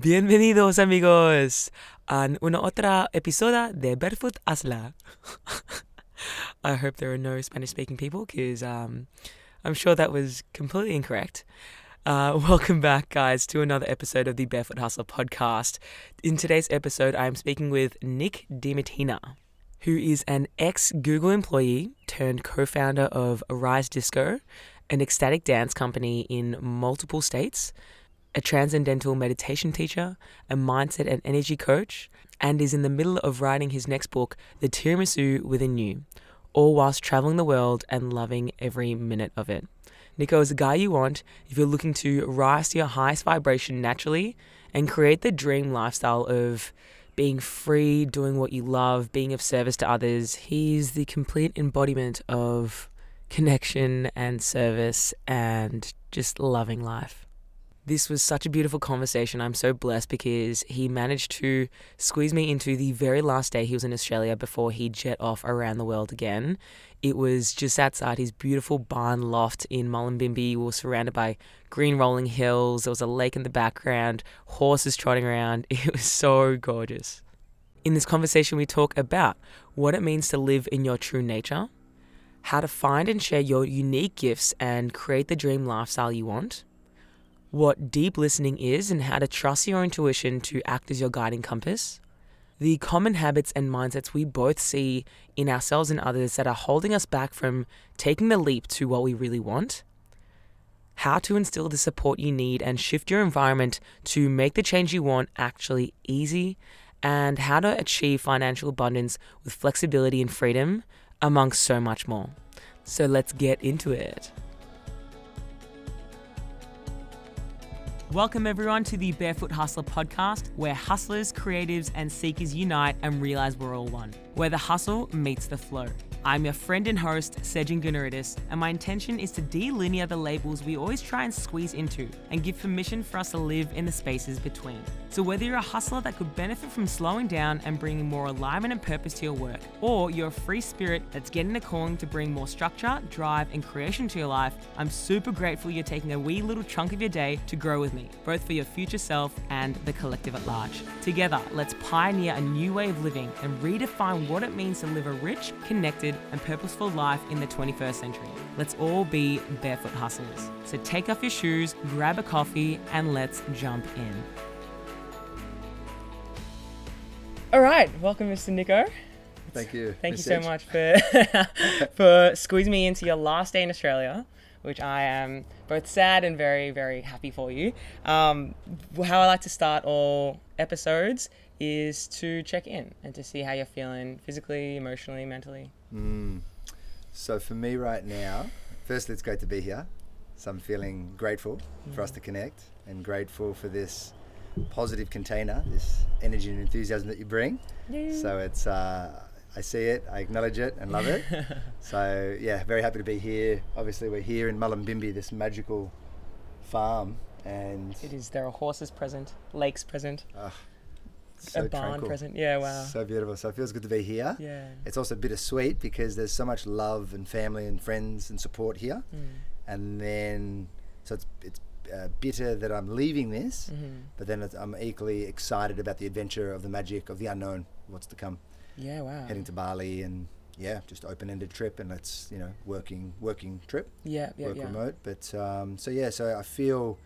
Bienvenidos amigos a una otra episodio de Barefoot Asla. I hope there are no Spanish speaking people because um, I'm sure that was completely incorrect. Uh, welcome back, guys, to another episode of the Barefoot Hustler podcast. In today's episode, I am speaking with Nic DiMattina, who is an ex Google employee turned co founder of Rise Disco, an ecstatic dance company in multiple states, a transcendental meditation teacher, a mindset and energy coach, and is in the middle of writing his next book, The Tiramisu Within You, all whilst traveling the world and loving every minute of it. Nico is the guy you want if you're looking to rise to your highest vibration naturally and create the dream lifestyle of being free, doing what you love, being of service to others. He's the complete embodiment of connection and service and just loving life. This was such a beautiful conversation. I'm so blessed because he managed to squeeze me into the very last day he was in Australia before he jet off around the world again. It was just outside his beautiful barn loft in Mullumbimby. We were surrounded by green rolling hills. There was a lake in the background, horses trotting around. It was so gorgeous. In this conversation, we talk about what it means to live in your true nature, how to find and share your unique gifts and create the dream lifestyle you want what deep listening is and how to trust your intuition to act as your guiding compass, the common habits and mindsets we both see in ourselves and others that are holding us back from taking the leap to what we really want, how to instill the support you need and shift your environment to make the change you want actually easy, and how to achieve financial abundance with flexibility and freedom, amongst so much more. So let's get into it. Welcome, everyone, to the Barefoot Hustler podcast, where hustlers, creatives, and seekers unite and realize we're all one, where the hustle meets the flow. I'm your friend and host, Sejin Gunaridis, and my intention is to delineate the labels we always try and squeeze into and give permission for us to live in the spaces between. So, whether you're a hustler that could benefit from slowing down and bringing more alignment and purpose to your work, or you're a free spirit that's getting a calling to bring more structure, drive, and creation to your life, I'm super grateful you're taking a wee little chunk of your day to grow with me, both for your future self and the collective at large. Together, let's pioneer a new way of living and redefine what it means to live a rich, connected, and purposeful life in the 21st century. Let's all be barefoot hustlers. So take off your shoes, grab a coffee, and let's jump in. All right, welcome, Mr. Nico. Thank you. Thank Miss you so Edge. much for for squeezing me into your last day in Australia, which I am both sad and very very happy for you. Um, how I like to start all episodes is to check in and to see how you're feeling physically, emotionally, mentally. So for me right now, firstly, it's great to be here. So I'm feeling grateful for us to connect and grateful for this positive container, this energy and enthusiasm that you bring. So it's, uh, I see it, I acknowledge it and love it. so yeah, very happy to be here. Obviously, we're here in Mullumbimby, this magical farm, and It is. There are horses present, lakes present, so a barn tranquil. present. Yeah, wow. So beautiful. So it feels good to be here. yeah. It's also bittersweet because there's so much love and family and friends and support here. Mm. And then, so it's, it's uh, bitter that I'm leaving this, Mhm. but then it's, I'm equally excited about the adventure of the magic of the unknown, what's to come. Yeah, wow. Heading to Bali and yeah, just open ended trip and it's, you know, working, working trip, Yeah, yeah, work yeah. remote. But um, so yeah, so I feel.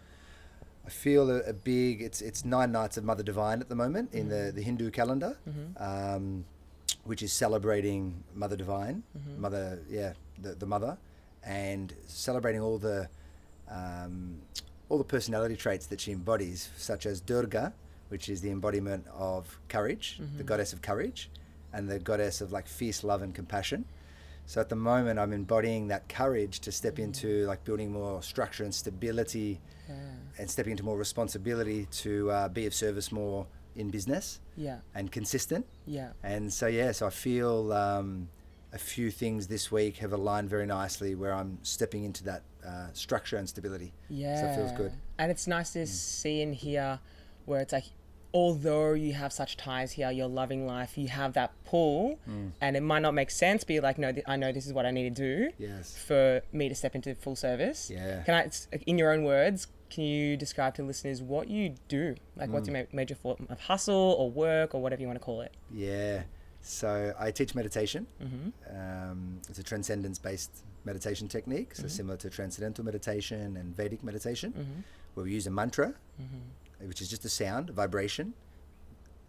I feel a, a big. It's it's nine nights of Mother Divine at the moment in the, the Hindu calendar, Mhm. um, which is celebrating Mother Divine, Mhm. Mother, yeah, the, the Mother, and celebrating all the um, all the personality traits that she embodies, such as Durga, which is the embodiment of courage, the Mhm. goddess of courage, and the goddess of like fierce love and compassion. So at the moment, I'm embodying that courage to step into like building more structure and stability, Yeah. and stepping into more responsibility to uh, be of service more in business Yeah. and consistent. Yeah. And so yeah, so I feel um, a few things this week have aligned very nicely where I'm stepping into that uh, structure and stability. Yeah. So it feels good. And it's nice to see and hear where it's like, although you have such ties here, you're loving life, you have that pull, Mm. and it might not make sense, but you're like, no, th- I know this is what I need to do Yes. for me to step into full service. Yeah. Can I, in your own words, can you describe to listeners what you do? Like, what's Mm. your ma- major form of hustle or work or whatever you want to call it? Yeah. So I teach meditation. Mm-hmm. Um, it's a transcendence-based meditation technique, so Mhm. similar to transcendental meditation and Vedic meditation, Mm-hmm. where we use a mantra, Mm-hmm. Which is just a sound, a vibration,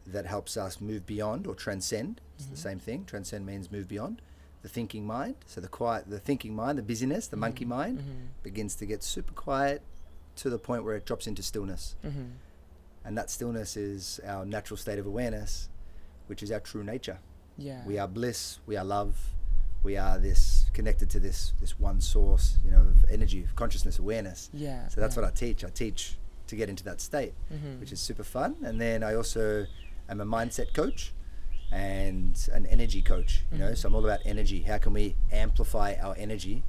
that helps us move beyond or transcend. It's Mhm. the same thing. Transcend means move beyond the thinking mind. So the quiet, the thinking mind, the busyness, the monkey mind, Mm-hmm. begins to get super quiet to the point where it drops into stillness. Mm-hmm. And that stillness is our natural state of awareness, which is our true nature. Yeah. We are bliss, we are love, we are this connected to this this one source, you know, of energy, of consciousness, awareness. Yeah. So that's what I teach. I teach to get into that state, Mm-hmm. which is super fun. And then I also am a mindset coach and an energy coach, you know. Mhm. So I'm all about energy. How can we amplify our energy,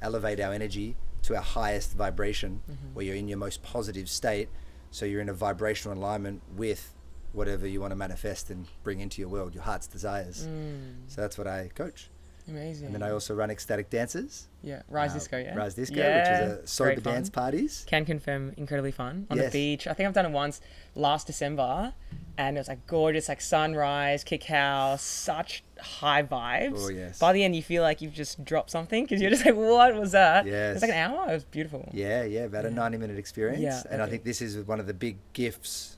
elevate our energy to our highest vibration Mhm. where you're in your most positive state so you're in a vibrational alignment with whatever you want to manifest and bring into your world, your heart's desires. Mm, So that's what I coach. Amazing. And then I also run ecstatic dances. yeah, Rise uh, Disco, yeah. Rise Disco, Yeah, which is a sober dance parties. Can confirm, incredibly fun on the beach. I think I've done it once last December, and it was like gorgeous, like sunrise, kick house, such high vibes. Oh, yes. By the end, you feel like you've just dropped something because you're just like, what was that? Yes. It's like an hour. It was beautiful. Yeah, yeah, about a 90 minute experience. Yeah, and I think this is one of the big gifts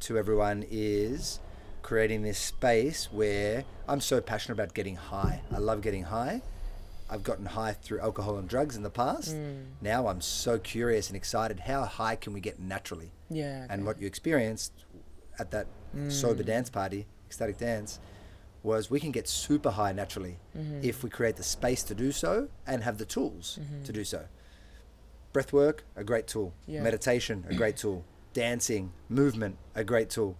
to everyone is creating this space where I'm so passionate about getting high. I love getting high. I've gotten high through alcohol and drugs in the past. Mm, Now I'm so curious and excited. How high can we get naturally? yeah. And what you experienced at that sober Mm. dance party, ecstatic dance, was we can get super high naturally Mhm. if we create the space to do so and have the tools Mhm. to do so. Breath work, a great tool. Yeah. Meditation, a great tool. Dancing, movement, a great tool.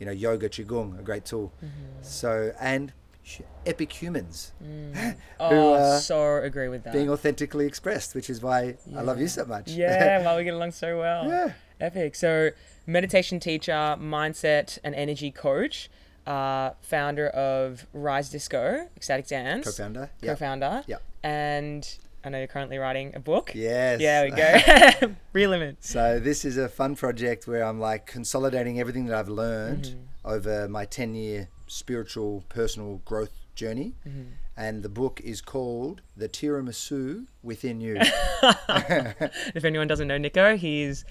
You know, yoga, qigong, a great tool. Mhm. So, and epic humans Mm. who Oh, so agree with that. being authentically expressed, which is why I love you so much. Yeah, well, we get along so well. yeah. Epic. So, meditation teacher, mindset and energy coach, uh, founder of Rise Disco, Ecstatic Dance, Co-founder. Yeah. co-founder, Yeah. and I know you're currently writing a book. Yes. Yeah, we go. Real limits. So this is a fun project where I'm like consolidating everything that I've learned Mhm. over my 10 year spiritual personal growth journey. Mhm. And the book is called The Tiramisu Within You. If anyone doesn't know Nico, he's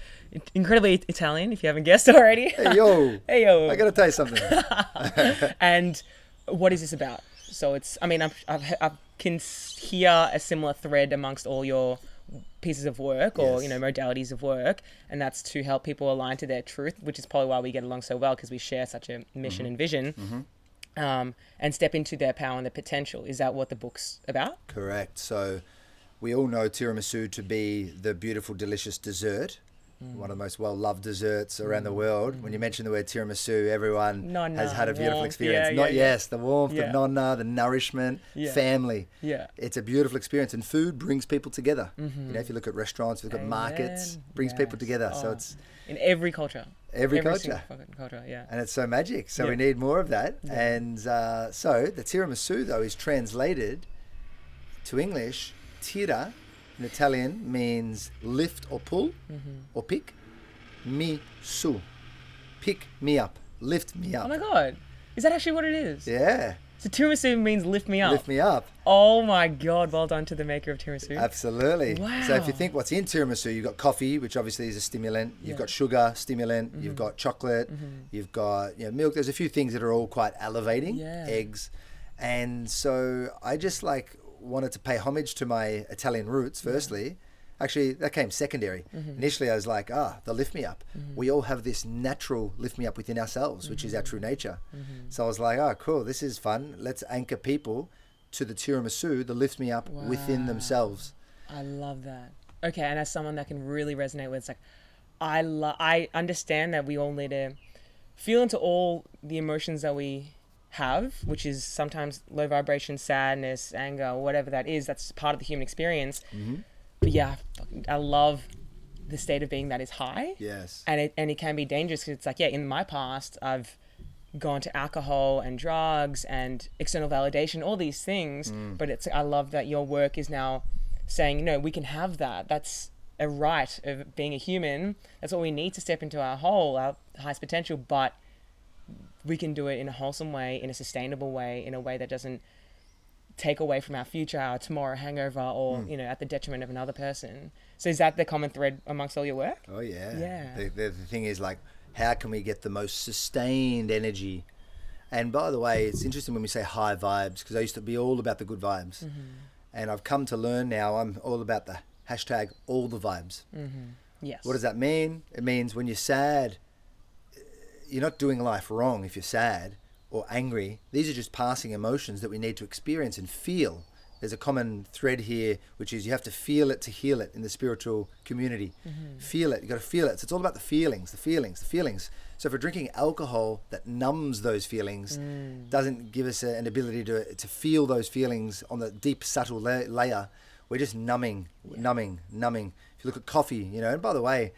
incredibly Italian. If you haven't guessed already. hey, yo, hey yo. I got to tell you something. and what is this about? So it's, I mean, I've, I've, I can hear a similar thread amongst all your pieces of work or, you know, modalities of work. And that's to help people align to their truth, which is probably why we get along so well because we share such a mission and vision. Um, and step into their power and their potential. Is that what the book's about? Correct. So we all know tiramisu to be the beautiful, delicious dessert. Mm. One of the most well loved desserts around the world. When you mention the word tiramisu, everyone Nonna, has had a beautiful warmth, experience. yeah, Not yeah, yeah. yes, the warmth, Yeah. the nonna, the nourishment, Yeah. family. Yeah. It's a beautiful experience, and food brings people together. You know, if you look at restaurants, if you look at markets, Amen. brings people Yes. together. So Oh. it's In every culture. every, single culture, culture, yeah. and it's so magic. So Yeah. we need more of that. Yeah. And uh, so the tiramisu, though, is translated to English. Tira in Italian means lift or pull hmm or pick. Mi su, pick me up, lift me up. Oh my god. Is that actually what it is? yeah, So tiramisu means lift me up. lift me up. Oh my god, well done to the maker of tiramisu. Absolutely. Wow. So if you think what's in tiramisu, you've got coffee, which obviously is a stimulant. You've Yeah. got sugar, stimulant. Mm-hmm. You've got chocolate. You've got you know, milk. There's a few things that are all quite elevating. Yeah. Eggs, and so I just like wanted to pay homage to my Italian roots. Firstly, actually that came secondary. Mm-hmm. Initially, I was like, ah, the lift me up. We all have this natural lift me up within ourselves, which is our true nature. Mm-hmm. So I was like, oh, cool, this is fun. Let's anchor people to the tiramisu, the lift me up within themselves. I love that. Okay, and as someone that can really resonate with, it's like, I lo- I understand that we all need to feel into all the emotions that we have, which is sometimes low vibration, sadness, anger, whatever that is. That's part of the human experience. Mm-hmm. But yeah, I love the state of being that is high. Yes. and it and it can be dangerous because it's like yeah in my past i've gone to alcohol and drugs and external validation all these things Mm. but it's i love that your work is now saying no we can have that that's a right of being a human. That's what we need to step into our whole, our highest potential. But we can do it in a wholesome way, in a sustainable way, in a way that doesn't take away from our future, our tomorrow hangover, or hmm. you know, at the detriment of another person. So is that the common thread amongst all your work? Oh yeah. Yeah. The, the, the thing is like, how can we get the most sustained energy? And by the way, it's interesting when we say high vibes because I used to be all about the good vibes, mm-hmm. and I've come to learn now I'm all about the hashtag all the vibes. Mm-hmm. Yes. What does that mean? It means when you're sad, you're not doing life wrong if you're sad or angry. These are just passing emotions that we need to experience and feel. There's a common thread here, which is you have to feel it to heal it in the spiritual community. Mm-hmm. Feel it. You've got to feel it. So it's all about the feelings, the feelings, the feelings. So if we're drinking alcohol that numbs those feelings, mm. doesn't give us a, an ability to to feel those feelings on the deep, subtle la- layer, we're just numbing, numbing, numbing. If you look at coffee, you know, and by the way,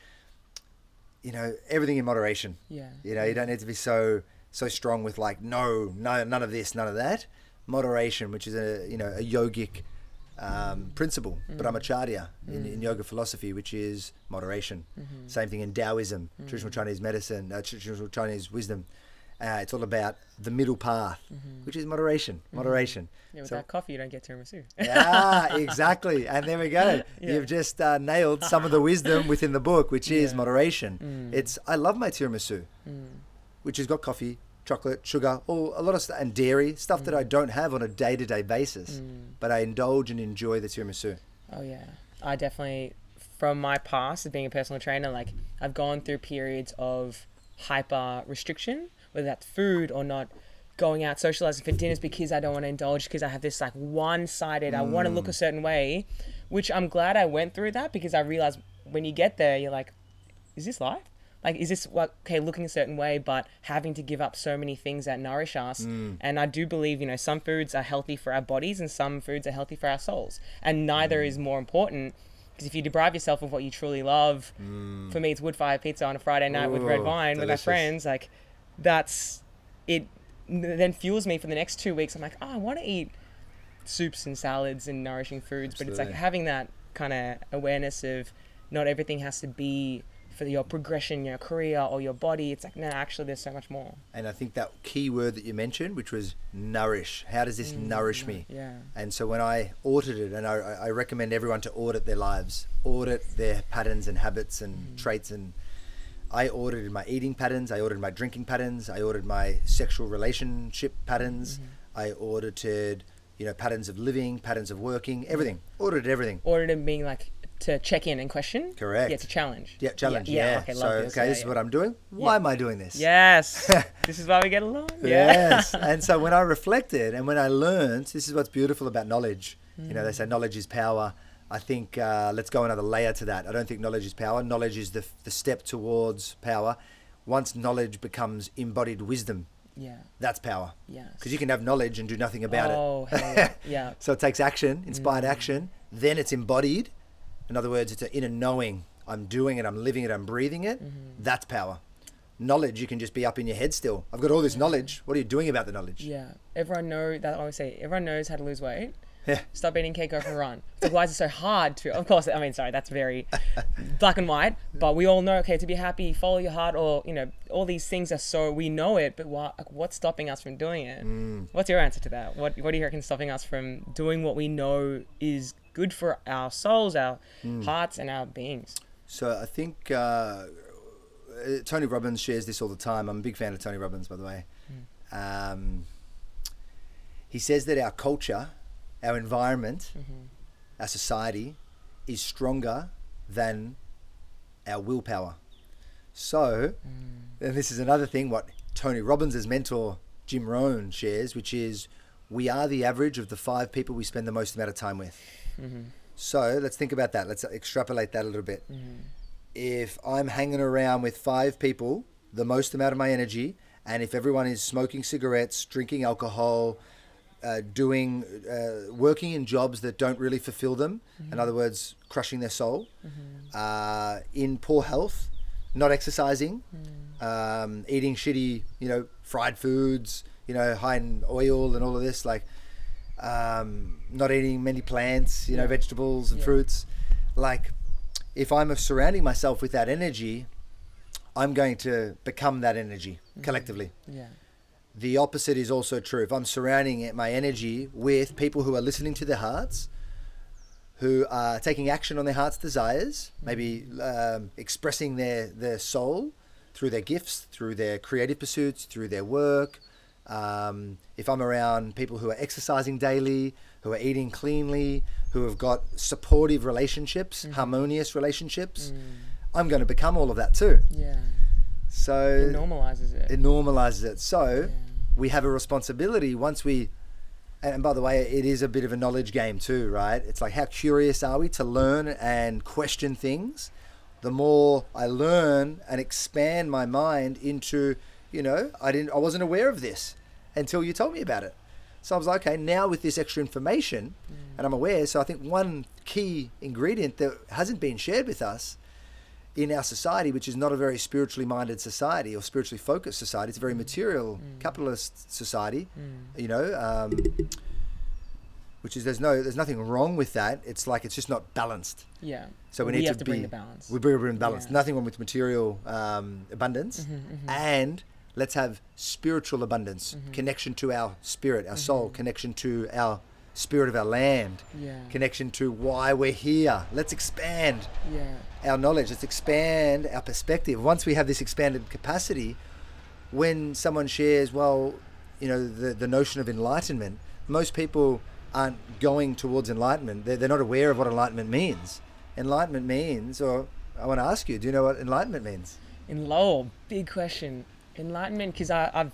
you know, everything in moderation. Yeah. You know, you don't need to be so so strong with like no, no, none of this, none of that. Moderation, which is a you know a yogic um, principle, brahmacharya in, in yoga philosophy, which is moderation. Same thing in Taoism, traditional Chinese medicine, uh, traditional Chinese wisdom. Uh, it's all about the middle path, which is moderation. Moderation. Yeah, with So- coffee, you don't get tiramisu. yeah, exactly. And there we go. Yeah. You've just uh, nailed some of the wisdom within the book, which is Yeah. moderation. Mm. It's I love my tiramisu, which has got coffee, chocolate, sugar, all a lot of stuff, and dairy stuff that I don't have on a day to day basis. But I indulge and enjoy the tiramisu. Oh yeah, I definitely, from my past as being a personal trainer, like I've gone through periods of hyper restriction, whether that's food or not going out socializing for dinners because I don't want to indulge because I have this like one-sided. I want to look a certain way, which I'm glad I went through that because I realized when you get there, you're like, is this life? Like, is this what, okay, looking a certain way, but having to give up so many things that nourish us? And I do believe, you know, some foods are healthy for our bodies and some foods are healthy for our souls. And neither is more important. Because if you deprive yourself of what you truly love, for me, it's wood fire pizza on a Friday night with red Ooh, wine with my friends. Like, that's it. Then fuels me for the next two weeks. I'm like, oh, I want to eat soups and salads and nourishing foods, but it's like having that kind of awareness of not everything has to be for your progression, your career, or your body. It's like, no, actually, there's so much more. And I think that key word that you mentioned, which was nourish. How does this mm, nourish me? Yeah. And so when I audited, and I, I recommend everyone to audit their lives, audit their patterns and habits and mm. traits. And I audited my eating patterns, I audited my drinking patterns, I audited my sexual relationship patterns, mm-hmm. I audited, you know, patterns of living, patterns of working, everything. Audited everything. Ordered being like to check in and question. Correct. Yeah, to challenge. Yeah, challenge. Yeah. Okay, so love this. okay, yeah, this is yeah. what I'm doing. Why am I doing this? Yes. this is why we get along. Yeah. Yes. and so when I reflected and when I learned, this is what's beautiful about knowledge. You know, they say knowledge is power. I think uh, let's go another layer to that. I don't think knowledge is power. Knowledge is the, the step towards power. Once knowledge becomes embodied wisdom, Yeah. that's power. Yes. Because you can have knowledge and do nothing about oh, it. hell yeah. yeah. So it takes action, inspired Mm. action. Then it's embodied. In other words, it's an inner knowing. I'm doing it, I'm living it, I'm breathing it. Mm-hmm. That's power. Knowledge, you can just be up in your head still. I've got all this knowledge. What are you doing about the knowledge? Yeah. Everyone know that I always say everyone knows how to lose weight. Yeah. Stop eating cake, a run. It's like, why is it so hard to? Of course, I mean, sorry, that's very black and white. But we all know, okay, to be happy, follow your heart, or you know, all these things are so we know it. But what, like, what's stopping us from doing it? Mm. What's your answer to that? What What do you reckon is stopping us from doing what we know is good for our souls, our Mm. hearts, and our beings? So I think uh, uh, Tony Robbins shares this all the time. I'm a big fan of Tony Robbins, by the way. Um, he says that our culture, our environment, mm-hmm. our society is stronger than our willpower. So, mm. and this is another thing what Tony Robbins' mentor Jim Rohn shares, which is we are the average of the five people we spend the most amount of time with. Mm-hmm. So let's think about that. Let's extrapolate that a little bit. Mm-hmm. If I'm hanging around with five people, the most amount of my energy, and if everyone is smoking cigarettes, drinking alcohol, uh, doing, uh, working in jobs that don't really fulfill them, in other words, crushing their soul, uh, in poor health, not exercising, um, eating shitty, you know, fried foods, you know, high in oil and all of this, like um, not eating many plants, you know, vegetables and Yeah. fruits. Like, if I'm surrounding myself with that energy, I'm going to become that energy collectively. Yeah. The opposite is also true. If I'm surrounding it- my energy with people who are listening to their hearts, who are taking action on their heart's desires, maybe um, expressing their, their soul through their gifts, through their creative pursuits, through their work. Um, if I'm around people who are exercising daily, who are eating cleanly, who have got supportive relationships, harmonious relationships, I'm going to become all of that too. Yeah. So It normalizes it. it normalizes it. So Yeah. We have a responsibility once we, and by the way, it is a bit of a knowledge game too, right? It's like how curious are we to learn and question things? The more I learn and expand my mind into, you know, I didn't, I wasn't aware of this until you told me about it. So I was like, okay, now with this extra information, mm. and I'm aware. So I think one key ingredient that hasn't been shared with us in our society, which is not a very spiritually minded society or spiritually focused society, it's a very material capitalist society. You know, um, which is there's no there's nothing wrong with that. It's like it's just not balanced. yeah. So we We need have to, to bring be the balance. We bring, bring balance. Yeah. Nothing wrong with material um, abundance, Mm-hmm, and let's have spiritual abundance, Mm-hmm. connection to our spirit, our soul, connection to our spirit of our land, Yeah. connection to why we're here. Let's expand Yeah. our knowledge. Let's expand our perspective. Once we have this expanded capacity, when someone shares, well, you know, the, the notion of enlightenment, most people aren't going towards enlightenment. They're, they're not aware of what enlightenment means. Enlightenment means, or I want to ask you, do you know what enlightenment means? In Lowell, big question. Enlightenment, because I've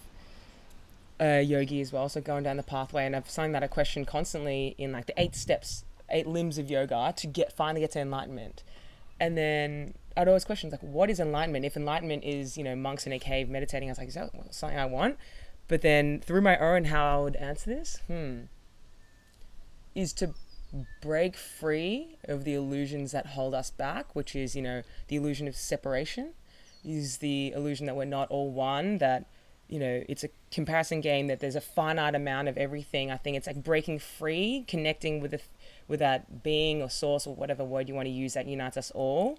a yogi as well, so going down the pathway, and I've something that I question constantly in like the eight steps, eight limbs of yoga to get finally get to enlightenment. And then I'd always question like, what is enlightenment? If enlightenment is you know monks in a cave meditating, I was like, is that something I want? But then through my own how I would answer this, hmm, is to break free of the illusions that hold us back, which is you know the illusion of separation is the illusion that we're not all one that you know it's a comparison game that there's a finite amount of everything i think it's like breaking free connecting with the with that being or source or whatever word you want to use that unites us all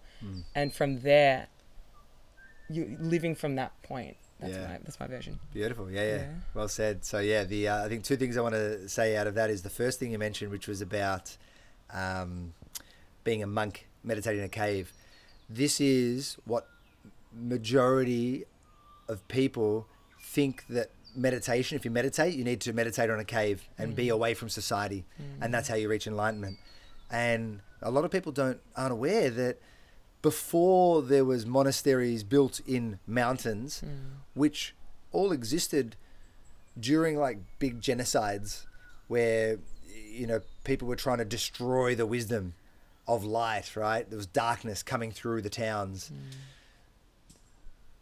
and from there you living from that point that's Yeah. my that's my version Beautiful. Yeah, yeah. Yeah. Well said. So yeah, the uh, I think two things I want to say out of that is the first thing you mentioned, which was about um, being a monk meditating in a cave. This is what majority of people think that meditation. If you meditate, you need to meditate on a cave and be mm. away from society, and mm. that's how you reach enlightenment. And a lot of people don't aren't aware that before there was monasteries built in mountains, mm. which all existed during like big genocides, where you know people were trying to destroy the wisdom of light. Right, there was darkness coming through the towns.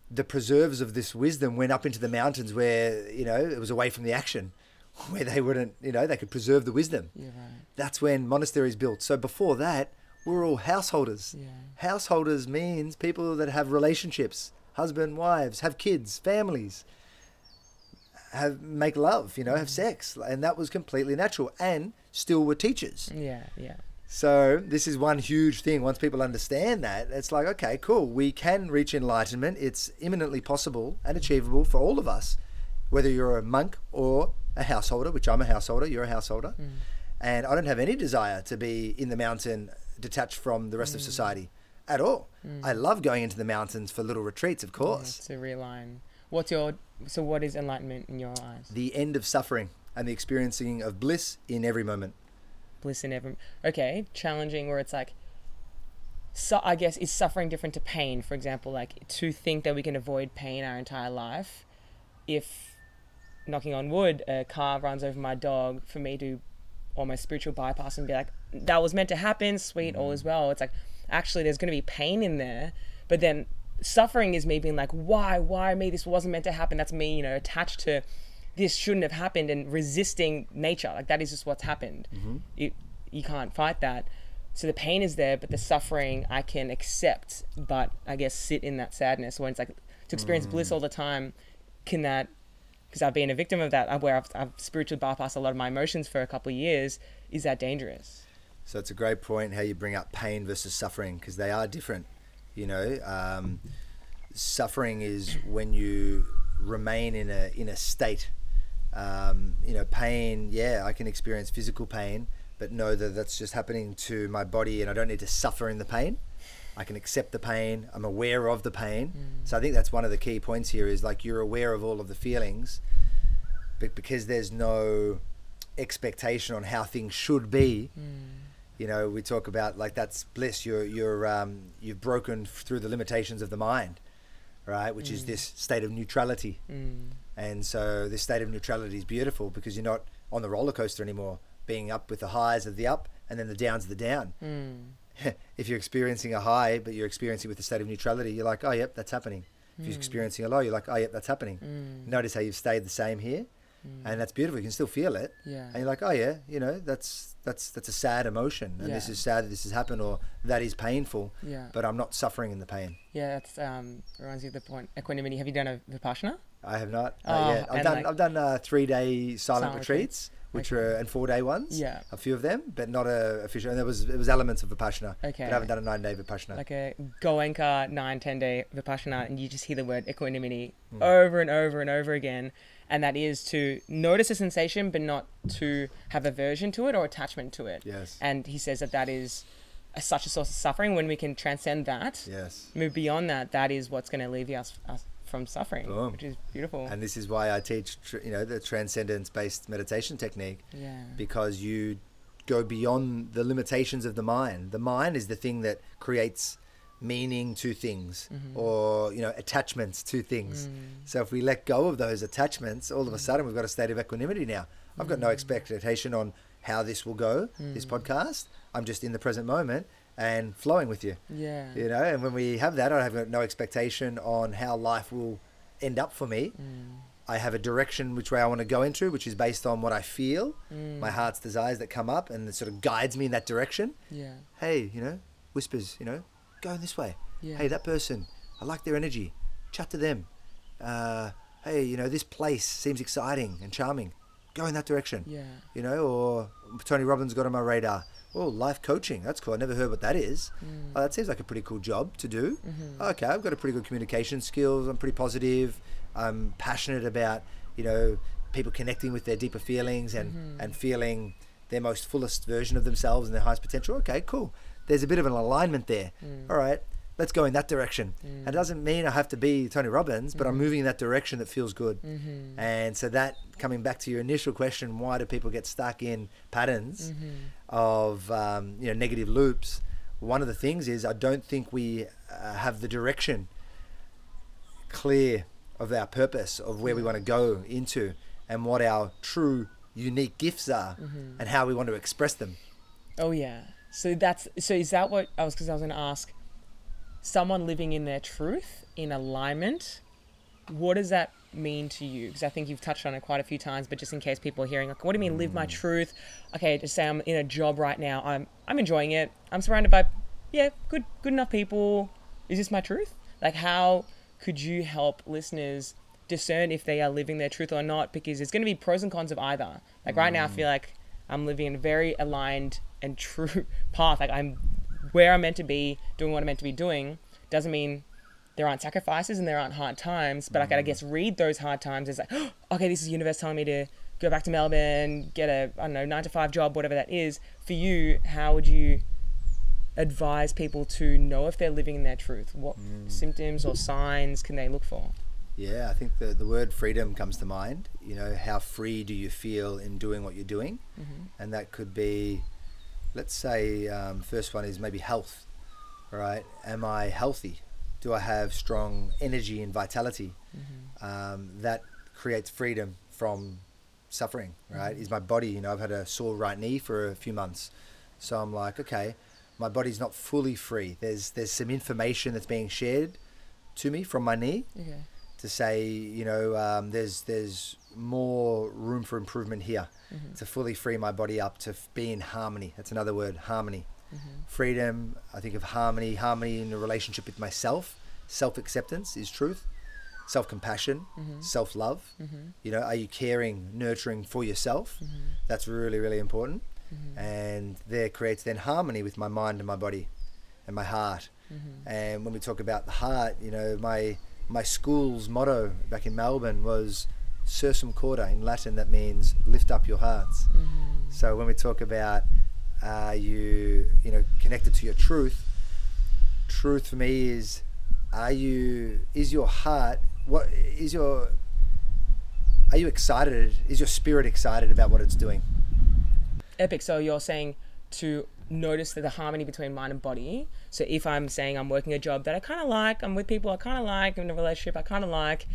The preserves of this wisdom went up into the mountains where you know it was away from the action, where they wouldn't you know they could preserve the wisdom you're right that's when monasteries built. So before that, we were all householders. Yeah. Householders means people that have relationships, husband, wives, have kids, families, have make love, you know, have mm. sex, and that was completely natural, and still were teachers. yeah yeah So this is one huge thing. Once people understand that, it's like, okay, cool. We can reach enlightenment. It's imminently possible and achievable for all of us, whether you're a monk or a householder, which I'm a householder, you're a householder. Mm. And I don't have any desire to be in the mountain detached from the rest of mm. society at all. Mm. I love going into the mountains for little retreats, of course. Yeah, to realign what's your so what is enlightenment in your eyes The end of suffering and the experiencing of bliss in every moment. Bliss in every okay challenging where it's like so i guess is suffering different to pain. For example like to think that we can avoid pain our entire life if knocking on wood a car runs over my dog for me to almost spiritual bypass and be like that was meant to happen sweet all is mm. well. It's like actually there's going to be pain in there but then suffering is me being like why why me? This wasn't meant to happen. That's me you know attached to this shouldn't have happened and resisting nature. Like that is just what's happened. You, you can't fight that. So the pain is there but the suffering i can accept but i guess sit in that sadness when it's like to experience bliss all the time can that because i've been a victim of that uh, where I've, I've spiritually bypassed a lot of my emotions for a couple of years is that dangerous? So it's a great point how you bring up pain versus suffering because they are different. You know, um, suffering is when you remain in a in a state. Um, you know, pain. Yeah, I can experience physical pain, but know that that's just happening to my body, and I don't need to suffer in the pain. I can accept the pain. I'm aware of the pain. So I think that's one of the key points here is like you're aware of all of the feelings, but because there's no expectation on how things should be, you know, we talk about like that's bliss. You're you're um, you've broken through the limitations of the mind, right? Which is this state of neutrality. Mm. And so this state of neutrality is beautiful because you're not on the roller coaster anymore, being up with the highs of the up and then the downs of the down. Mm. if you're experiencing a high, but you're experiencing with a state of neutrality, you're like, oh, yep, that's happening. If you're experiencing a low, you're like, oh, yep, that's happening. Mm. Notice how you've stayed the same here, and that's beautiful. You can still feel it, Yeah. and you're like, oh yeah, you know, that's that's that's a sad emotion, and this is sad that this has happened, or that is painful, Yeah. but I'm not suffering in the pain. Yeah, that's um reminds me of the point equanimity. Have you done a vipassana? I have not. Oh, not yet. I've done like- I've done uh, three day silent, Silent retreats, which Okay. were and four day ones. Yeah. a few of them, but not a official. And there was it was elements of vipassana. Okay. but I haven't done a nine day vipassana. Like a Goenka nine, ten day vipassana, and you just hear the word equanimity Hmm. over and over and over again. And that is to notice a sensation, but not to have aversion to it or attachment to it. yes. And he says that that is such a source of suffering. When we can transcend that, yes. move beyond that, that is what's going to alleviate us, us from suffering, Boom. which is beautiful. And this is why I teach, tr- you know, the transcendence based meditation technique yeah. because you go beyond the limitations of the mind. The mind is the thing that creates meaning to things Mm-hmm. or, you know, attachments to things. Mm. So if we let go of those attachments, all of a sudden we've got a state of equanimity now. I've got no expectation on how this will go, this podcast. I'm just in the present moment and flowing with you. Yeah. You know, and when we have that, I have no expectation on how life will end up for me. Mm. I have a direction which way I want to go into, which is based on what I feel, Mm. my heart's desires that come up, and it sort of guides me in that direction. Yeah. Hey, you know, whispers, you know, go in this way. Yeah. Hey, that person, I like their energy. Chat to them. Uh, hey, you know, this place seems exciting and charming. Go in that direction. Yeah. You know, or Tony Robbins got on my radar. Oh, life coaching. That's cool. I never heard what that is. Mm. Oh, that seems like a pretty cool job to do. Mm-hmm. Okay, I've got a pretty good communication skills. I'm pretty positive. I'm passionate about, you know, people connecting with their deeper feelings and, Mm-hmm. and feeling their most fullest version of themselves and their highest potential. Okay, cool. There's a bit of an alignment there. Mm. All right, let's go in that direction. And it doesn't mean I have to be Tony Robbins, but I'm moving in that direction that feels good. Mm-hmm. And so that coming back to your initial question, why do people get stuck in patterns Mm-hmm. of um, you know negative loops? One of the things is I don't think we uh, have the direction clear of our purpose of where we want to go into and what our true unique gifts are Mm-hmm. and how we want to express them. Oh yeah. So that's so is that what I was because I was going to ask someone living in their truth in alignment what does that mean to you? Because I think you've touched on it quite a few times but just in case people are hearing like what do you mean live my mm. truth? Okay just say I'm in a job right now. I'm I'm enjoying it. I'm surrounded by yeah good good enough people. Is this my truth? Like how could you help listeners discern if they are living their truth or not? Because there's going to be pros and cons of either. Like right now I mm. feel like I'm living a very aligned and true path. Like I'm where I'm meant to be, doing what I'm meant to be doing. Doesn't mean there aren't sacrifices and there aren't hard times, but I gotta guess read those hard times as like, okay, this is universe telling me to go back to Melbourne, get a I don't know nine to five job, whatever that is. For you, how would you advise people to know if they're living in their truth? What mm. symptoms or signs can they look for? Yeah, I think the, the word freedom comes to mind. You know, how free do you feel in doing what you're doing? Mm-hmm. And that could be, let's say, um, first one is maybe health, right? Am I healthy? Do I have strong energy and vitality? Um, that creates freedom from suffering, right? Is my body, you know, I've had a sore right knee for a few months. So I'm like, okay, my body's not fully free. There's there's some information that's being shared to me from my knee Okay. to say, you know, um, there's there's more room for improvement here to fully free my body up to f- be in harmony. That's another word, harmony. Freedom. I think of harmony, harmony in a relationship with myself. Self acceptance is truth. Self compassion, self love. You know, are you caring, nurturing for yourself? That's really really important. Mm-hmm. and there creates then harmony with my mind and my body and my heart. Mm-hmm. And when we talk about the heart, you know, my my school's motto back in Melbourne was "Sursum Corda" in Latin. That means lift up your hearts. Mm-hmm. So when we talk about are you you know connected to your truth, truth for me is are you is your heart what is your are you excited? Is your spirit excited about what it's doing? Epic. So you're saying to notice the harmony between mind and body. So if I'm saying I'm working a job that I kind of like, I'm with people I kind of like, I'm in a relationship I kind of like,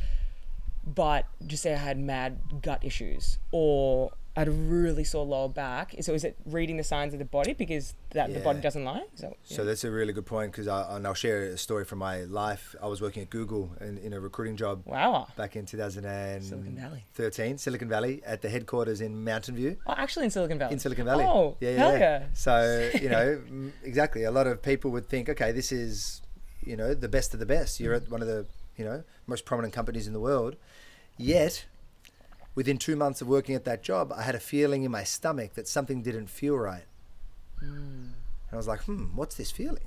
but just say I had mad gut issues or I had a really sore lower back. So is it reading the signs of the body because that the body doesn't like? So, So that's a really good point because I, and I'll share a story from my life. I was working at Google in, in a recruiting job wow. back in 2013, Silicon Valley. Silicon Valley, at the headquarters in Mountain View. Oh, actually in Silicon Valley. In Silicon Valley. Oh, hell yeah. So, you know, exactly. A lot of people would think, okay, this is, you know, the best of the best. You're at one of the, you know, most prominent companies in the world. Yet, within two months of working at that job, I had a feeling in my stomach that something didn't feel right. Hmm. And I was like, hmm, what's this feeling?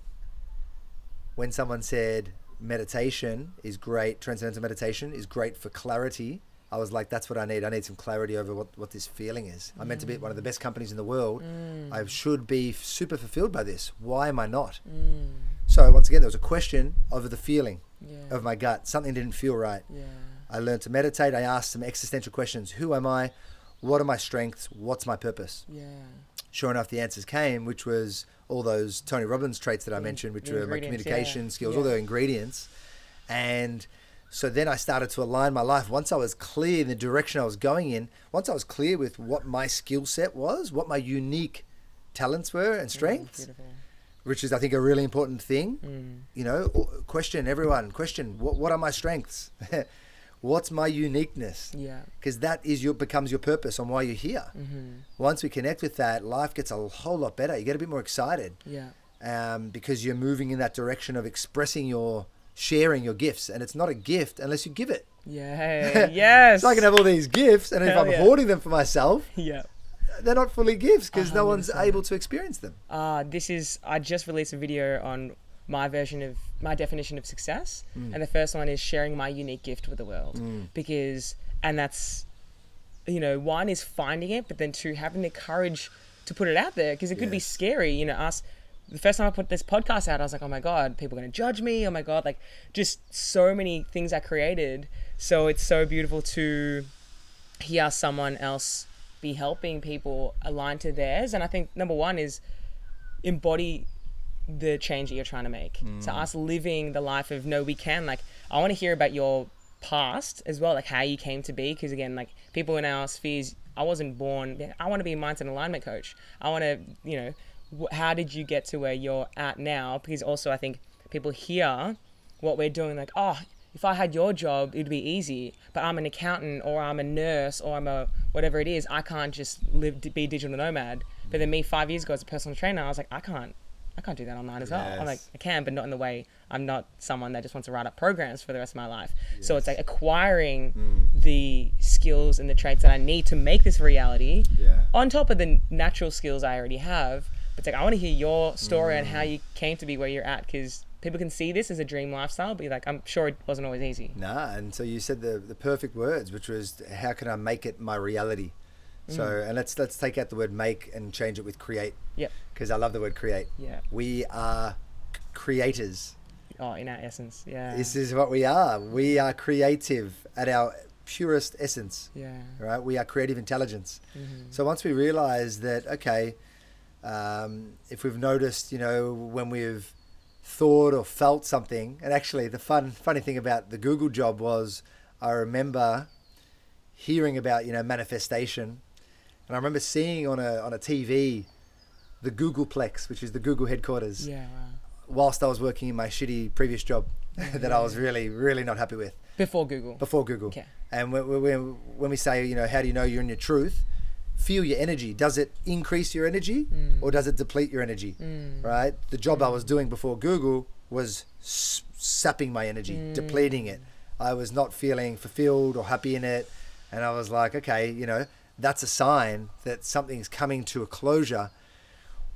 When someone said meditation is great, transcendental meditation is great for clarity, I was like, that's what I need. I need some clarity over what, what this feeling is. I'm meant to be at one of the best companies in the world. Hmm. I should be super fulfilled by this. Why am I not? Hmm. So, once again, there was a question over the feeling Yeah. of my gut. Something didn't feel right. Yeah. I learned to meditate. I asked some existential questions Who am I? What are my strengths? What's my purpose? Yeah. sure enough, the answers came, which was all those Tony Robbins traits that I mentioned, which were my communication yeah. skills, Yeah. all the ingredients. And so then I started to align my life. Once I was clear in the direction I was going in, once I was clear with what my skill set was, what my unique talents were and strengths, which is, I think, a really important thing. Mm. You know, question everyone, question what, what are my strengths? What's my uniqueness? Yeah. Because that is your becomes your purpose on why you're here Mm-hmm. once we connect with that, life gets a whole lot better. You get a bit more excited Yeah. um, because you're moving in that direction of expressing your, sharing your gifts. And it's not a gift unless you give it. Yeah. yes. So I can have all these gifts, and if I'm yeah. hoarding them for myself, Yeah. they're not fully gifts because no one's able to experience them. Uh, this is I just released a video on my version of my definition of success, mm. and the first one is sharing my unique gift with the world mm. because, and that's, you know, one is finding it, but then two having the courage to put it out there because it could be scary. You know, us. The first time I put this podcast out, I was like, "Oh my god, people are gonna judge me." Oh my god, like just so many things I created. So it's so beautiful to hear someone else be helping people align to theirs. And I think number one is embody the change that you're trying to make. So mm. us living the life of no, we can. Like I want to hear about your past as well, like how you came to be. Because again, like people in our spheres, I wasn't born. I want to be a mindset and alignment coach. I want to, you know, wh- how did you get to where you're at now? Because also I think people hear what we're doing, like, oh, if I had your job, it'd be easy. But I'm an accountant, or I'm a nurse, or I'm a whatever it is. I can't just live to be digital nomad. But then me five years ago as a personal trainer, I was like, I can't, I can't do that online as well. I'm like, I can, but not in the way. I'm not someone that just wants to write up programs for the rest of my life. So it's like acquiring hmm. the skills and the traits that I need to make this reality Yeah. on top of the natural skills I already have. But it's like I want to hear your story and how hmm. you came to be where you're at because people can see this as a dream lifestyle, but like I'm sure it wasn't always easy. Nah, and so you said the, the perfect words, which was how can I make it my reality? So, and let's let's take out the word make and change it with create Yep. because I love the word create. Yeah. We are creators. Oh, in our essence. Yeah. This is what we are. We are creative at our purest essence, yeah. right? We are creative intelligence. Mhm. So once we realize that, okay, um, if we've noticed, you know, when we've thought or felt something, and actually the fun, funny thing about the Google job was, I remember hearing about, you know, manifestation, and I remember seeing on a on a TV the Googleplex, which is the Google headquarters Yeah. Wow. whilst I was working in my shitty previous job that I was really, really not happy with Before Google. before Google. Okay. And when, when, when we say, you know, how do you know you're in your truth? Feel your energy. Does it increase your energy Mm. or does it deplete your energy? Right? The job I was doing before Google was s- sapping my energy, Mm. depleting it. I was not feeling fulfilled or happy in it. And I was like, okay, you know, that's a sign that something's coming to a closure.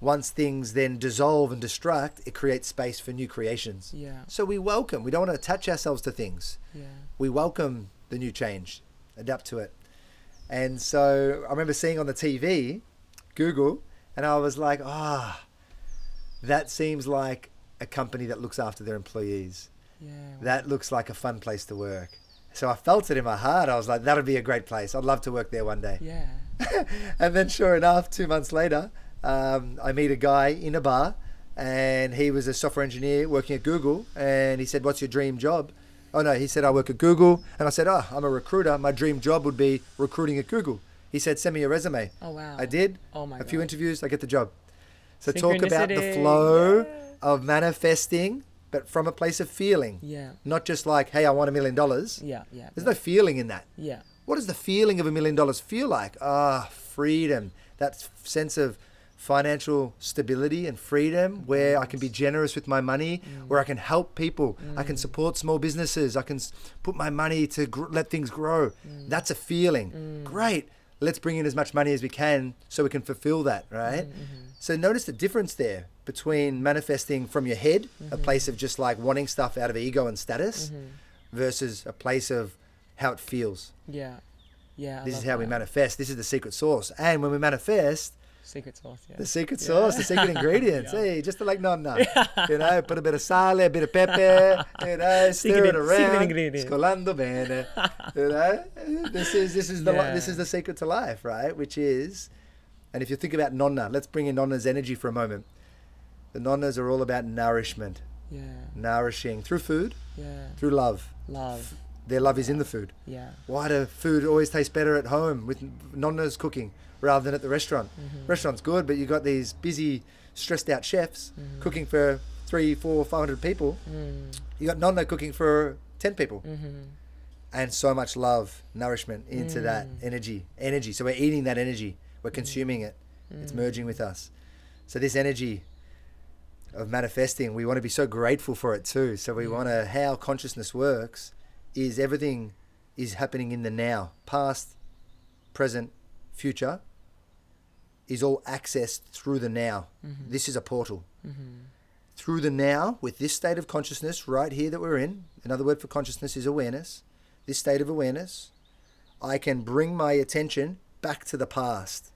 Once things then dissolve and destruct, it creates space for new creations. Yeah. So we welcome. We don't want to attach ourselves to things. Yeah. We welcome the new change, adapt to it. And so I remember seeing on the TV, Google, and I was like, ah, that seems like a company that looks after their employees. Yeah. That looks like a fun place to work. So I felt it in my heart. I was like, that would be a great place. I'd love to work there one day. Yeah. and then, sure enough, two months later, um, I meet a guy in a bar, and he was a software engineer working at Google. And he said, "What's your dream job?" Oh no, he said, "I work at Google." And I said, "Oh, I'm a recruiter. My dream job would be recruiting at Google." He said, "Send me your resume." Oh wow. I did. Oh my a few interviews, I get the job. So talk about the flow yeah. of manifesting, but from a place of feeling, Yeah. not just like, "Hey, I want a million dollars." Yeah. Yeah. There's no feeling in that. Yeah. What does the feeling of a million dollars feel like? Ah, freedom. That sense of financial stability and freedom where I can be generous with my money, mm. where I can help people, I can mm. support small businesses, I can put my money to gr- let things grow. Mm. That's a feeling. Great. Let's bring in as much money as we can so we can fulfill that, right? Mm-hmm, mm-hmm. So notice the difference there between manifesting from your head, a mm-hmm. place of just like wanting stuff out of ego and status, mm-hmm. versus a place of how it feels. Yeah. Yeah. I This is how we manifest. This is the secret sauce. And when we manifest, Secret sauce. Yeah. the secret Yeah. sauce, the secret ingredients, Yeah. hey, just like nonna, you know, put a bit of sal, a bit of pepper, you know, stir Secret- it around, scolando bene, you know. This is this is the li- this is the secret to life, right? Which is, and if you think about nonna, let's bring in nonna's energy for a moment. The nonnas are all about nourishment, Yeah. nourishing through food, Yeah. through love. Love. Their love is in the food. Yeah. Why do food always taste better at home with nonnas cooking rather than at the restaurant? Mm-hmm. Restaurant's good, but you've got these busy, stressed out chefs cooking for three, four, five hundred people. Mm. You got nonna cooking for ten people, Mm-hmm. and so much love, nourishment into that Mm. energy, energy. So we're eating that energy, we're consuming it, it's Mm. merging with us. So this energy of manifesting, we want to be so grateful for it too. So we Yeah. want to how consciousness works is everything is happening in the now, past, present, future is all accessed through the now. Mm-hmm. This is a portal. Mm-hmm. Through the now, with this state of consciousness right here that we're in, another word for consciousness is awareness. This state of awareness, I can bring my attention back to the past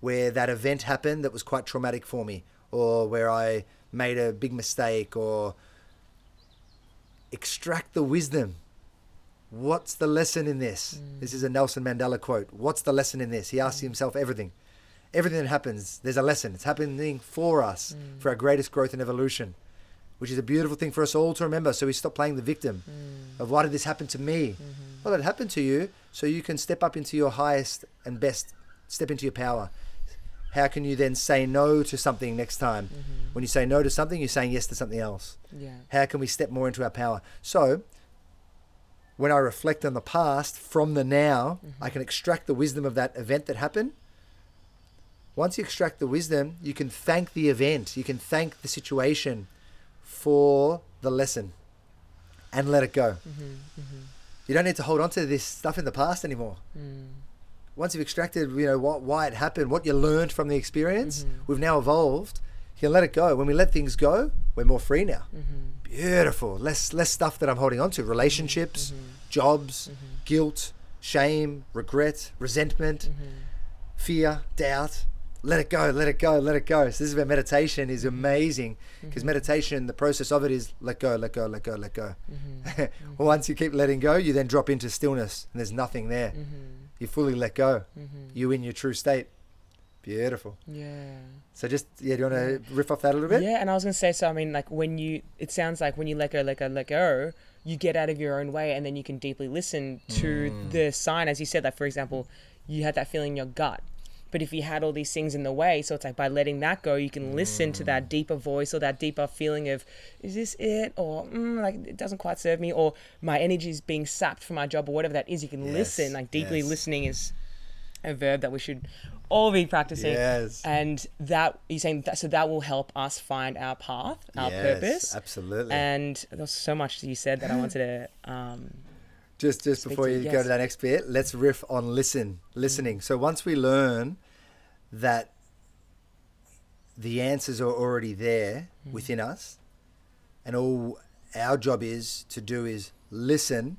where that event happened that was quite traumatic for me, or where I made a big mistake, or extract the wisdom. What's the lesson in this? Mm. This is a Nelson Mandela quote. What's the lesson in this? He asks mm. himself everything. Everything that happens, there's a lesson. It's happening for us, mm. for our greatest growth and evolution, which is a beautiful thing for us all to remember. So we stop playing the victim of why did this happen to me? Mm-hmm. Well, it happened to you so you can step up into your highest and best, step into your power. How can you then say no to something next time? When you say no to something, you're saying yes to something else. Yeah. How can we step more into our power? So, when I reflect on the past from the now, I can extract the wisdom of that event that happened. Once you extract the wisdom, you can thank the event, you can thank the situation for the lesson and let it go. Mm-hmm. Mm-hmm. You don't need to hold on to this stuff in the past anymore. Mm. Once you've extracted, you know, what, why it happened, what you learned from the experience, Mhm. we've now evolved. You can let it go. When we let things go, we're more free now. Mm-hmm. Beautiful. Less less stuff that I'm holding on to. Mm-hmm. Relationships, mm-hmm. jobs, mm-hmm. guilt, shame, regret, resentment, fear, doubt. Let it go, let it go, let it go. So this is where meditation is amazing because meditation, the process of it is let go, let go, let go, let go. Once you keep letting go, you then drop into stillness and there's nothing there. Mm-hmm. You fully let go. You in your true state. Beautiful. Yeah. So just yeah, do you want to riff off that a little bit? Yeah, and I was gonna say, so I mean, like when you, it sounds like when you let go, let go, let go, you get out of your own way, and then you can deeply listen to Mm. the sign, as you said. Like for example, you had that feeling in your gut, but if you had all these things in the way, so it's like by letting that go, you can listen to Mm. that deeper voice or that deeper feeling of, is this it, or mm, like it doesn't quite serve me, or my energy is being sapped from my job, or whatever that is. You can Yes, listen. Like deeply yes. listening is a verb that we should all be practicing Yes. and that you're saying that so that will help us find our path our Yes, purpose Absolutely. and there's so much that you said that i wanted to um just just before to- you go to that next bit, let's riff on listen, listening. So once we learn that the answers are already there within us, and all our job is to do is listen,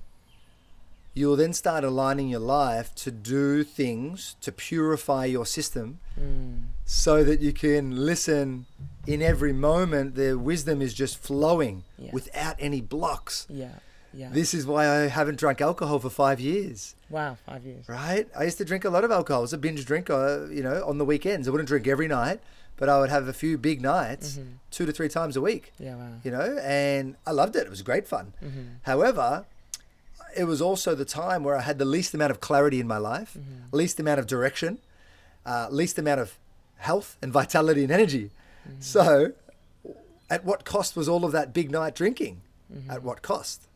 you'll then start aligning your life to do things to purify your system Mm. so that you can listen in every moment. The wisdom is just flowing Yeah. without any blocks. Yeah. Yeah. This is why I haven't drunk alcohol for five years, wow. Five years. right? I used to drink a lot of alcohol. I was a binge drinker, you know, on the weekends. I wouldn't drink every night, but I would have a few big nights, Mhm. two to three times a week, Yeah. Wow. you know, and I loved it. It was great fun. Mm-hmm. However, it was also the time where I had the least amount of clarity in my life, Mm-hmm. least amount of direction, uh, least amount of health and vitality and energy. Mm-hmm. So, at what cost was all of that big night drinking? Mm-hmm. At what cost?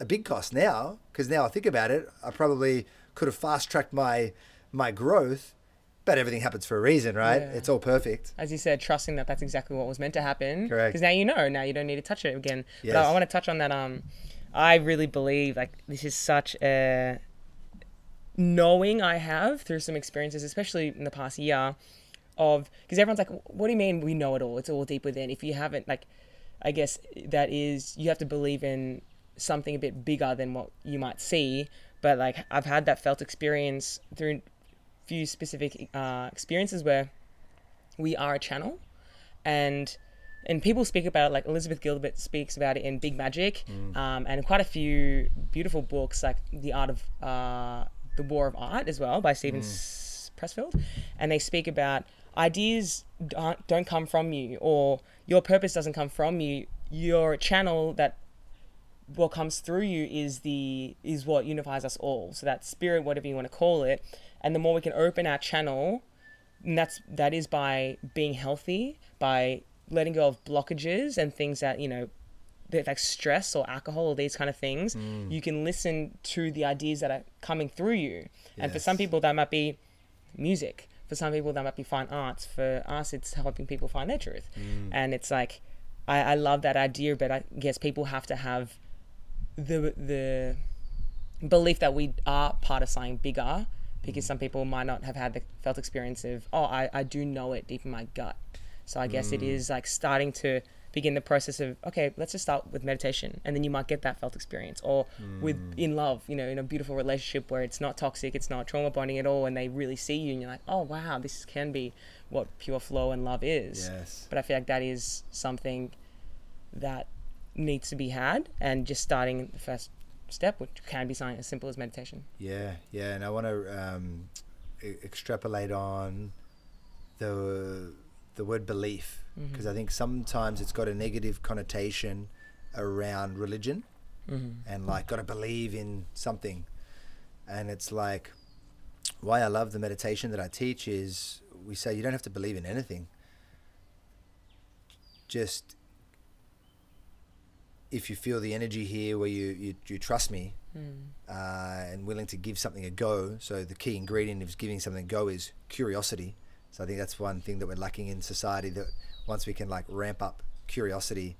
A big cost now, because now I think about it, I probably could have fast tracked my my growth, but everything happens for a reason, right? Yeah. It's all perfect. As you said, trusting that that's exactly what was meant to happen. Correct. Because now you know. Now you don't need to touch it again. But Yes. I, I want to touch on that. Um, I really believe like this is such a knowing I have through some experiences, especially in the past year, of because everyone's like, "What do you mean we know it all? It's all deep within." If you haven't, like, I guess that is you have to believe in something a bit bigger than what you might see. But like, I've had that felt experience through a few specific uh, experiences where we are a channel, and and people speak about it like Elizabeth Gilbert speaks about it in Big Magic, um, and quite a few beautiful books like The Art of uh, the War of Art as well by Steven S- Pressfield, and they speak about ideas don't, don't come from you or your purpose doesn't come from you. You're channel that what comes through you is the is what unifies us all. So that spirit, whatever you want to call it, and the more we can open our channel, and that's that is by being healthy, by letting go of blockages and things that you know, like stress or alcohol or these kind of things. Mm. You can listen to the ideas that are coming through you, and for some people that might be music. For some people that might be fine arts. For us, it's helping people find their truth, mm. and it's like. I, I love that idea, but I guess people have to have the the belief that we are part of something bigger because mm. some people might not have had the felt experience of oh I, I do know it deep in my gut so i guess it mm. is like starting to begin the process of okay let's just start with meditation and then you might get that felt experience or with in love you know in a beautiful relationship where it's not toxic it's not trauma bonding at all and they really see you and you're like oh wow this can be what pure flow and love is Yes. but I feel like that is something that needs to be had, and just starting the first step, which can be something as simple as meditation. Yeah, yeah, and I want to um, extrapolate on the the word belief mm-hmm. because I think sometimes it's got a negative connotation around religion mm-hmm. and like got to believe in something, and it's like why I love the meditation that I teach is we say you don't have to believe in anything. Just if you feel the energy here where you, you, you trust me mm. uh, and willing to give something a go. So the key ingredient of giving something a go is curiosity. So I think that's one thing that we're lacking in society. That once we can like ramp up curiosity,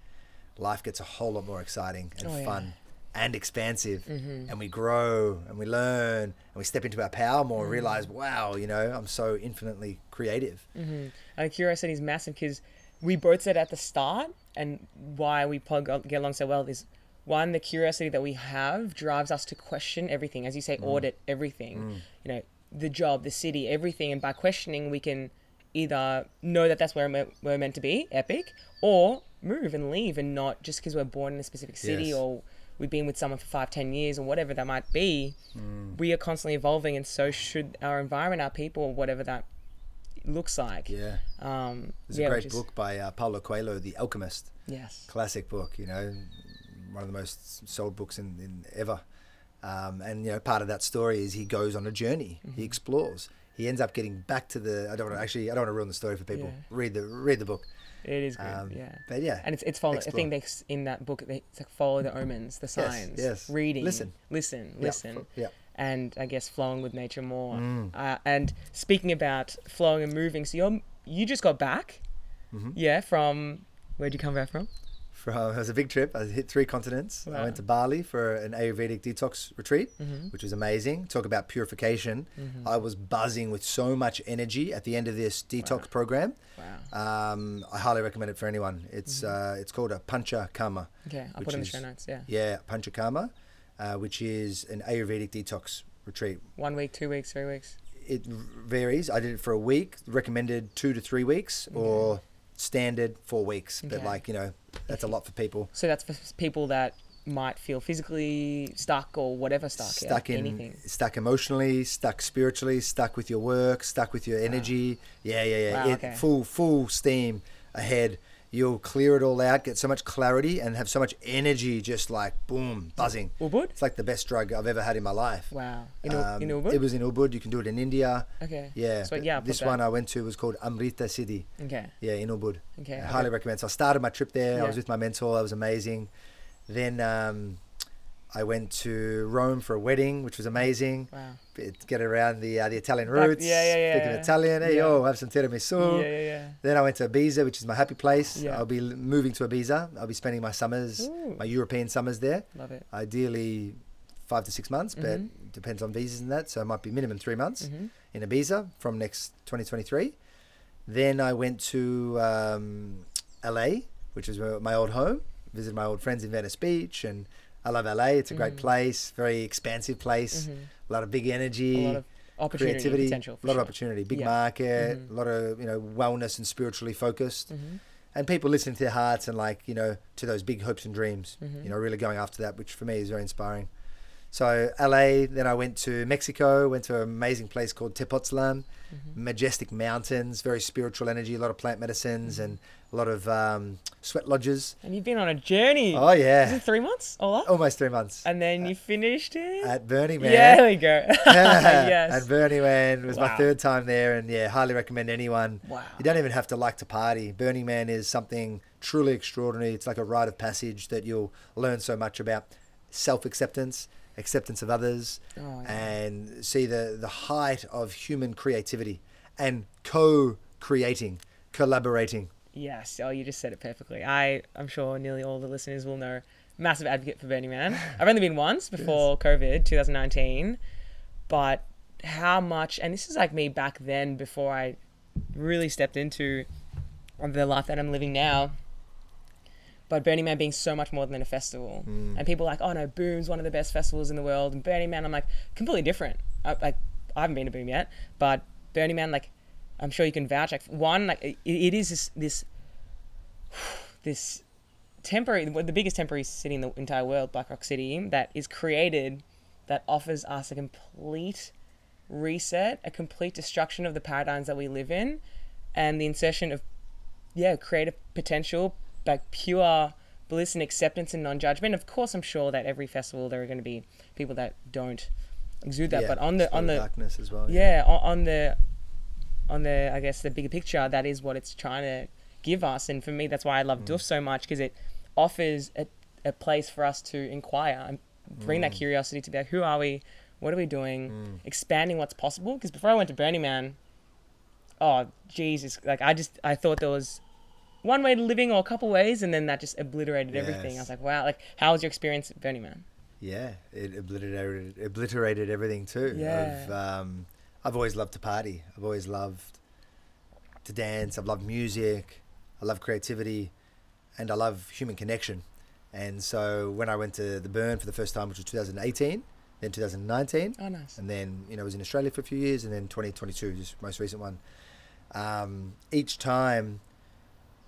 life gets a whole lot more exciting and Oh, yeah. fun and expansive, mm-hmm. and we grow and we learn and we step into our power more. and mm-hmm. Realize, wow, you know, I'm so infinitely creative. Mm-hmm. And curiosity is massive because we both said at the start, and why we got- get along so well is one, the curiosity that we have drives us to question everything. As you say, mm. audit everything. Mm. You know, the job, the city, everything. And by questioning, we can either know that that's where we're we're meant to be, epic, or move and leave and not just because we're born in a specific city Yes. or we've been with someone for five, ten years or whatever that might be. We are constantly evolving, and so should our environment, our people, whatever that looks like. Yeah. Um, There's yeah, a great is- book by uh, Paulo Coelho, The Alchemist. Yes. classic book, you know, one of the most sold books in, in ever. Um, and you know, part of that story is he goes on a journey. Mm-hmm. He explores. He ends up getting back to the. I don't want to actually. I don't want to ruin the story for people. Yeah. Read the read the book. It is good. Um, yeah. But yeah, And it's it's follow. I think they in that book they it's like follow the omens, the signs, yes. reading, Listen. listen, listen, yeah. and I guess flowing with nature more. Mm. Uh, and speaking about flowing and moving, so you're you just got back, Mm-hmm. yeah, from where'd you come back from? From it was a big trip. I hit three continents. I went to Bali for an Ayurvedic detox retreat, Mm-hmm. which was amazing. Talk about purification. I was buzzing with so much energy at the end of this detox program. Wow. Um, I highly recommend it for anyone. It's Mm-hmm. uh, it's called a Pancha Karma. Okay, I'll put it in the show notes. Yeah. Yeah, Pancha Karma, uh, which is an Ayurvedic detox retreat. One week, two weeks, three weeks. It varies. I did it for a week. Recommended two to three weeks, or standard four weeks. But Okay. like you know, that's a lot for people. So that's for s- people that might feel physically stuck or whatever stuck. yeah, stuck in anything. stuck emotionally stuck spiritually stuck with your work stuck with your energy yeah yeah yeah Wow, it, okay. full full steam ahead you'll clear it all out get so much clarity and have so much energy just like boom buzzing Ubud? it's like the best drug i've ever had in my life Wow. In, Um, in Ubud? it was in ubud you can do it in india okay. yeah So yeah, this one i went to was called amrita city Okay. yeah in ubud Okay. I highly get- recommend. So I started my trip there. I was with my mentor. That was amazing. Then um, I went to Rome for a wedding, which was amazing. Wow. Get around the uh, the Italian Back- roots. yeah, yeah, Speaking yeah. Italian, hey Yeah. yo, have some tiramisu. Yeah, yeah, yeah. Then I went to Ibiza, which is my happy place. Yeah. I'll be moving to Ibiza. I'll be spending my summers, Ooh. my European summers there. Love it. Ideally, five to six months, but Mhm. depends on visas and that. So it might be minimum three months hmm in Ibiza from next 2023. Then I went to um, LA, which is my old home. Visited my old friends in Venice Beach, and I love LA. It's a great Mhm. place, very expansive place, Mhm. a lot of big energy, A lot of opportunity, creativity, potential. a lot sure. of opportunity, big Yeah. market, Mhm. a lot of you know wellness and spiritually focused, Mhm. and people listening to their hearts and like you know to those big hopes and dreams. Mhm. You know, really going after that, which for me is very inspiring. So LA, then I went to Mexico, went to an amazing place called Tepoztlan, Mm-hmm. majestic mountains, very spiritual energy, a lot of plant medicines Mm-hmm. and a lot of um, sweat lodges. And you've been on a journey. Oh Is yeah, it three months all up? almost three months And then you finished it? at Burning Man. Yeah, there we go. yes. At Burning Man it was my third time there, and yeah, highly recommend anyone. Wow. You don't even have to like to party. Burning Man is something truly extraordinary. It's like a rite of passage that you'll learn so much about self acceptance, acceptance of others, Oh, yeah. and see the, the height of human creativity and co creating, collaborating. Yes. Oh, you just said it perfectly. I, I'm sure nearly all the listeners will know. Massive advocate for Burning Man. I've only been once before COVID, 2019, but how much? And this is like me back then, before I really stepped into the life that I'm living now. But Burning Man being so much more than a festival, mm. and people are like, oh no, Boom's one of the best festivals in the world, and Burning Man, I'm like completely different. I, like I haven't been to Boom yet, but Burning Man, like I'm sure you can vouch. Like one, like it, it is this this this temporary, the biggest temporary city in the entire world, Black Rock City, that is created that offers us a complete reset, a complete destruction of the paradigms that we live in, and the insertion of yeah, creative potential, like pure bliss and acceptance and non-judgment. Of course, I'm sure that every festival there are going to be people that don't exude that, Yeah, but on the on the darkness as well. yeah on, on the on the i guess the bigger picture that is what it's trying to give us and for me that's why i Mm. love doof so much because it offers a, a place for us to inquire and bring Mm. that curiosity to be like who are we what are we doing expanding what's possible because before i went to burning man oh jesus like i just i thought there was one way to living or a couple ways and then that just obliterated everything i was like wow like how was your experience at burning man Yeah, it obliterated obliterated everything too. Yeah. Of, um, I've always loved to party. I've always loved to dance. I've loved music. I love creativity, and I love human connection. And so when I went to the Burn for the first time, which was 2018, then 2019, oh nice and then you know I was in Australia for a few years, and then 2022, just most recent one. Um, each time,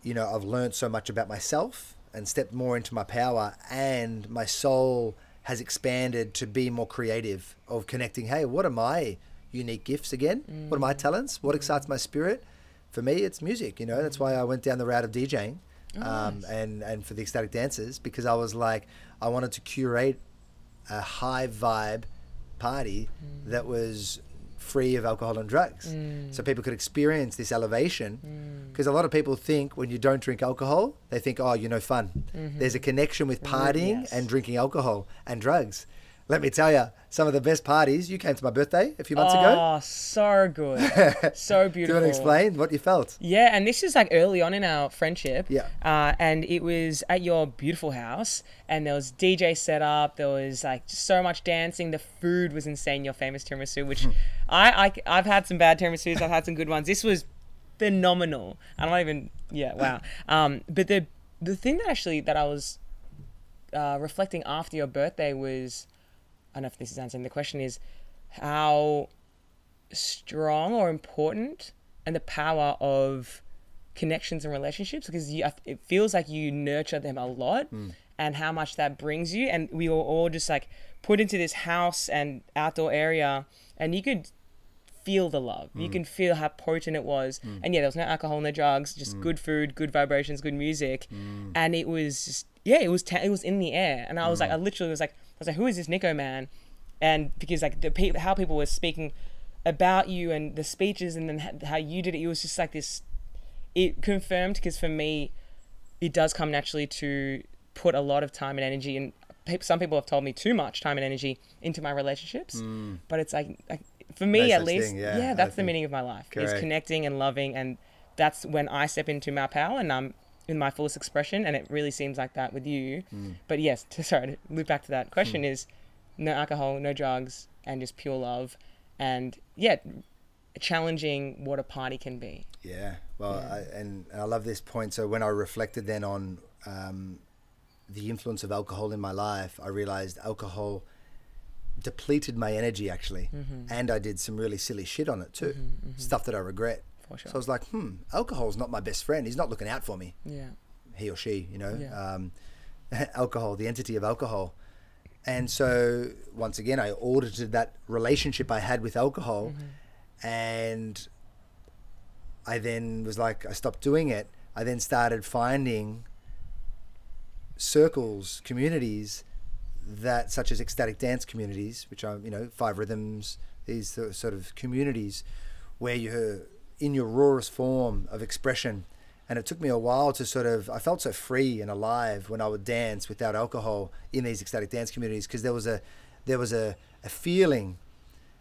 you know, I've learned so much about myself and stepped more into my power, and my soul has expanded to be more creative of connecting. Hey, what are my unique gifts again? What are my talents? What excites my spirit? For me, it's music. You know, that's why I went down the route of DJing, Oh, um, nice. and and for the ecstatic dancers because I was like, I wanted to curate a high vibe party Mm. that was free of alcohol and drugs so people could experience this elevation Mm. because a lot of people think when you don't drink alcohol they think oh you're no fun there's a connection with partying Mm-hmm. yes. and drinking alcohol and drugs Let me tell you, some of the best parties. You came to my birthday a few months ago. Oh, so good. so beautiful. Do you want to explain what you felt? Yeah, and this is like early on in our friendship. Yeah. Uh, and it was at your beautiful house, and there was DJ set up. There was like so much dancing. The food was insane. Your famous tiramisu, which Hmm. I, I I've had some bad tiramisus. I've had some good ones. This was phenomenal. I'm not even yeah wow. Um, but the the thing that actually that I was uh, reflecting after your birthday was don't know if this is answering. The question is how strong or important and the power of connections and relationships because you, it feels like you nurture them a lot hmm. and how much that brings you. And we were all just like put into this house and outdoor area and you could feel the love. You hmm. can feel how potent it was. Hmm. And yeah there was no alcohol no drugs just good food good vibrations good music. And it was just yeah it was ta- it was in the air. And i was like i literally was like was like who is this nico man? And because like the pe- how people were speaking about you and the speeches and then how you did it it was just like this it confirmed because for me it does come naturally to put a lot of time and energy and pe- some people have told me too much time and energy into my relationships. Mm. But it's like, like for me No at least thing, yeah, yeah, I that's the think- meaning of my life is connecting and loving and that's when i step into my power and i'm in my fullest expression and it really seems like that with you Mm. but yes to, sorry to loop back to that question is no alcohol no drugs and just pure love and yeah challenging what a party can be Yeah. Well, I, and I love this point. So when I reflected then on um, the influence of alcohol in my life, I realized alcohol depleted my energy actually, and I did some really silly shit on it too, stuff that I regret. For sure So I was like, hmm, alcohol's not my best friend. He's not looking out for me. yeah He or she, you know, Yeah. um, alcohol, the entity of alcohol. And so once again, I audited that relationship I had with alcohol, and I then was like, I stopped doing it. I then started finding circles, communities that, such as ecstatic dance communities, which are, you know, five rhythms, these sort- sort of communities where you're in your rawest form of expression. And it took me a while to sort of, I felt so free and alive when I would dance without alcohol in these ecstatic dance communities because there was a, there was a, a feeling,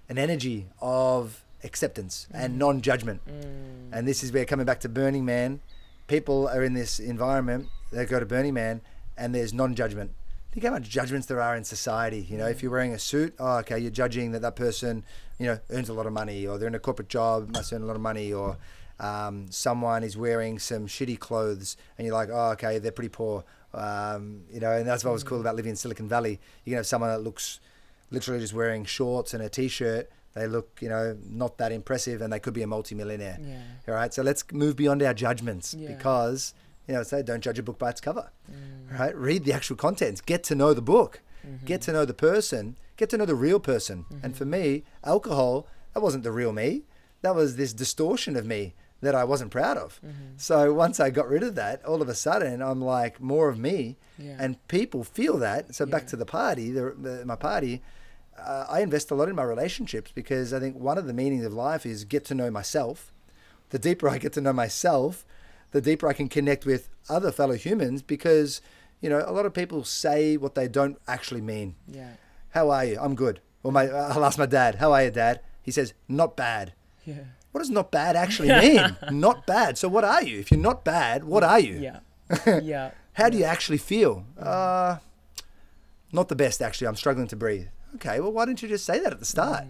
an energy of acceptance mm. and non-judgment. Mm. And this is where coming back to Burning Man, people are in this environment. They go to Burning Man, and there's non-judgment. Think how much judgments there are in society. You know, if you're wearing a suit, oh, okay, you're judging that that person, you know, earns a lot of money, or they're in a corporate job, must earn a lot of money, or um, someone is wearing some shitty clothes, and you're like, oh, okay, they're pretty poor. Um, you know, and that's what was cool about living in Silicon Valley. You can have someone that looks literally just wearing shorts and a t-shirt. They look, you know, not that impressive, and they could be a multimillionaire. Yeah. All right. So let's move beyond our judgments Yeah. because, you know, I say don't judge a book by its cover. Mm. Right. Read the actual contents. Get to know the book. Mm-hmm. Get to know the person. Get to know the real person. And for me, alcohol, that wasn't the real me. That was this distortion of me that I wasn't proud of. Mm-hmm. So once I got rid of that, all of a sudden I'm like more of me, Yeah. and people feel that. So back to the party, the, the, my party. Uh, I invest a lot in my relationships because I think one of the meanings of life is get to know myself. The deeper I get to know myself, the deeper I can connect with other fellow humans because, you know, a lot of people say what they don't actually mean. yeah How are you? I'm good. Or my, I'll ask my dad, how are you, dad? He says, not bad. yeah What does not bad actually mean? not bad. So what are you? If you're not bad, what are you? yeah yeah How do you actually feel? Uh, not the best, actually. I'm struggling to breathe. Okay, well, why didn't you just say that at the start?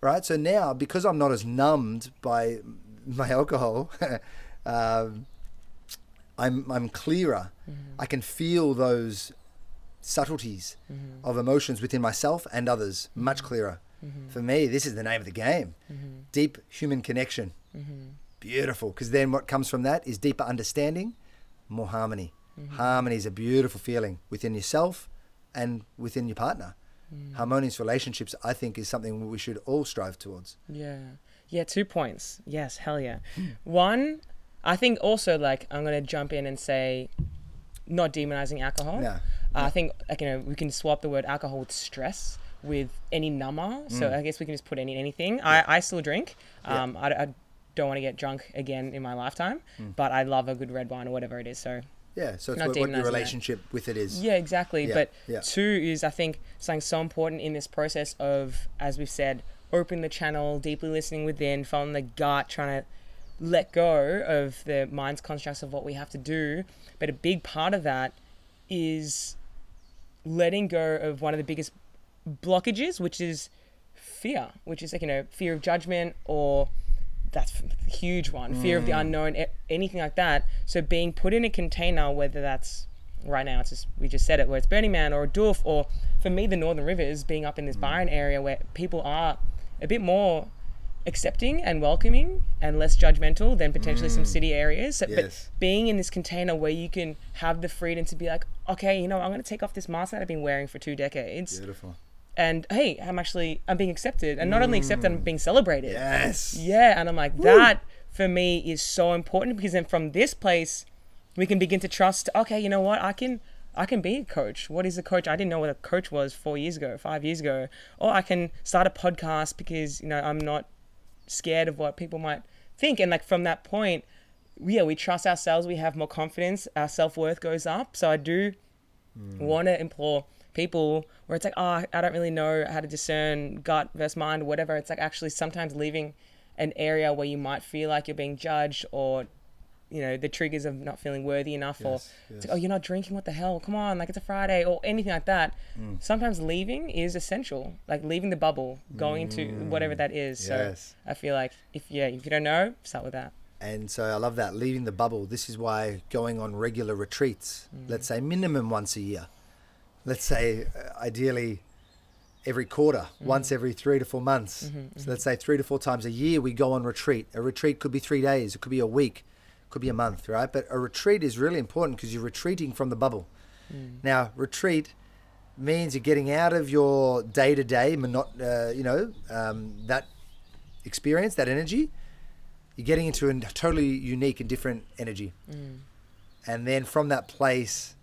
Right? So now, because I'm not as numbed by my alcohol, um, I'm, I'm clearer. Mm-hmm. I can feel those subtleties mm-hmm. of emotions within myself and others mm-hmm. much clearer. For me, this is the name of the game deep human connection. Beautiful. Because then what comes from that is deeper understanding, more harmony. Harmony is a beautiful feeling within yourself and within your partner. Mm. Harmonious relationships, I think, is something we should all strive towards. Yeah. Yeah, two points. Yes, hell yeah. One, I think also like I'm gonna jump in and say not demonizing alcohol. Yeah. Uh, I think like you know, we can swap the word alcohol with stress with any number. So I guess we can just put any anything. I, I still drink. Yeah. Um I, I don't want to get drunk again in my lifetime, but I love a good red wine or whatever it is. So Yeah, so it's Not what, what your demonizing that. relationship with it is. Yeah, exactly. Yeah, But yeah. two is, I think, something so important in this process of, as we've said, opening the channel, deeply listening within, following the gut, trying to let go of the mind's constructs of what we have to do. But a big part of that is letting go of one of the biggest blockages, which is fear, which is like, you know, fear of judgment or that's a huge one, fear of the mm. unknown, anything like that. So being put in a container, whether that's right now, it's just, we just said it, where it's Burning Man or a doof, or for me, the Northern Rivers, being up in this mm. Byron area where people are a bit more accepting and welcoming and less judgmental than potentially some mm. city areas. So, Yes. But being in this container where you can have the freedom to be like, okay, you know, I'm going to take off this mask that I've been wearing for two decades, Beautiful. and hey, I'm actually I'm being accepted, and not only accepted, I'm mm. being celebrated. Yes. Yeah, and I'm like, that for me is so important because then from this place, we can begin to trust. Okay, you know what? I can, I can be a coach. What is a coach? I didn't know what a coach was four years ago, five years ago. Or I can start a podcast because you know I'm not scared of what people might think. And like from that point, yeah, we trust ourselves. We have more confidence. Our self worth goes up. So I do hmm. want to implore people where it's like, oh, I don't really know how to discern gut versus mind or whatever. It's like actually sometimes leaving an area where you might feel like you're being judged or, you know, the triggers of not feeling worthy enough or Yes, yes. like, oh, you're not drinking. What the hell? Come on. Like it's a Friday or anything like that. Mm. Sometimes leaving is essential, like leaving the bubble, going into mm. whatever that is. So I feel like if, yeah, if you don't know, start with that. And so I love that, leaving the bubble. This is why going on regular retreats, mm. let's say minimum once a year, let's say uh, ideally every quarter, mm. once every three to four months. Mm-hmm, so mm-hmm. let's say three to four times a year we go on retreat. A retreat could be three days, it could be a week, could be a month, right? But a retreat is really important because you're retreating from the bubble. Mm. Now, retreat means you're getting out of your day to day, monot, uh, you know, um, that experience, that energy. You're getting into a totally unique and different energy. Mm. And then from that place,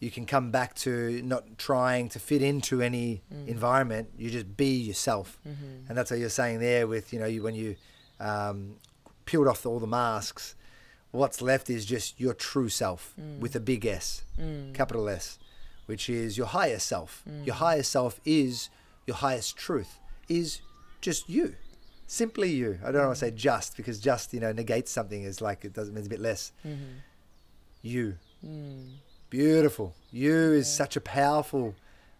you can come back to not trying to fit into any mm. environment. You just be yourself. Mm-hmm. And that's what you're saying there with, you know, you, when you um, peeled off all the masks, what's left is just your true self mm. with a big S, mm. capital S, which is your higher self. Your mm. higher self is your highest truth, is just you. Simply you. I don't want to say just because just, you know, negates something is like it doesn't means a bit less. Mm-hmm. You. Beautiful. You is such a powerful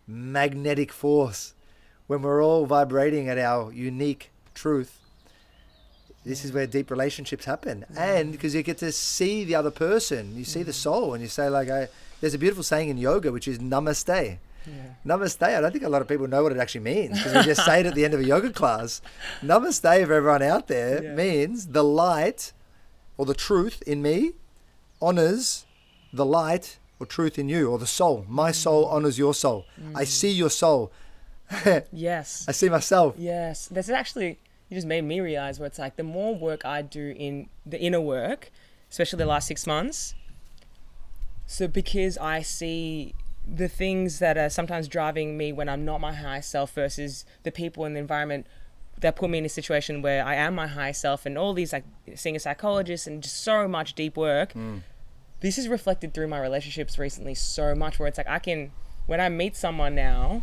magnetic force. When we're all vibrating at our unique truth, this is where deep relationships happen. Mm. And because you get to see the other person, you see the mm. soul, and you say, like, I, there's a beautiful saying in yoga which is namaste. Namaste. I don't think a lot of people know what it actually means because we just say it at the end of a yoga class. Namaste for everyone out there Yeah. means the light or the truth in me honors the light or truth in you or the soul. My mm. soul honors your soul. I see your soul. Yes. I see myself. Yes, this is actually you just made me realize where it's like the more work I do in the inner work, especially the last six months. So because I see the things that are sometimes driving me when I'm not my high self versus the people in the environment that put me in a situation where I am my high self and all these like seeing a psychologist and just so much deep work. Hmm. This is reflected through my relationships recently so much where it's like I can when I meet someone now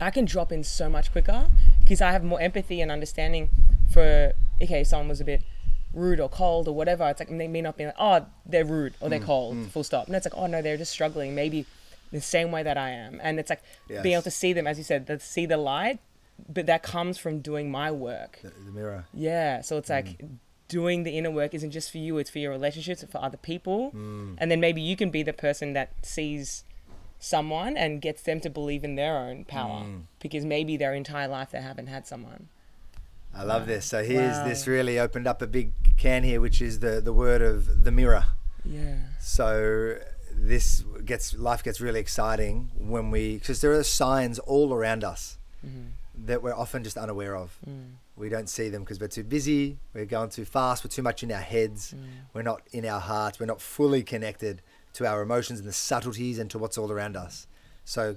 I can drop in so much quicker because I have more empathy and understanding for okay, someone was a bit rude or cold or whatever. It's like they may not be like, oh, they're rude or Mm, they're cold, full stop. No, it's like, oh no, they're just struggling, maybe the same way that I am. And it's like being able to see them, as you said, to see the light, but that comes from doing my work. The, the mirror. Yeah. So it's like Mm. doing the inner work isn't just for you, it's for your relationships, it's for other people. Mm. And then maybe you can be the person that sees someone and gets them to believe in their own power Mm. because maybe their entire life they haven't had someone. I love this. So here's Wow. this really opened up a big can here, which is the the word of the mirror. Yeah. So this gets life gets really exciting when we because there are signs all around us mm-hmm. that we're often just unaware of. Mm. We don't see them because we're too busy. We're going too fast. We're too much in our heads. Mm. We're not in our hearts. We're not fully connected to our emotions and the subtleties and to what's all around us. So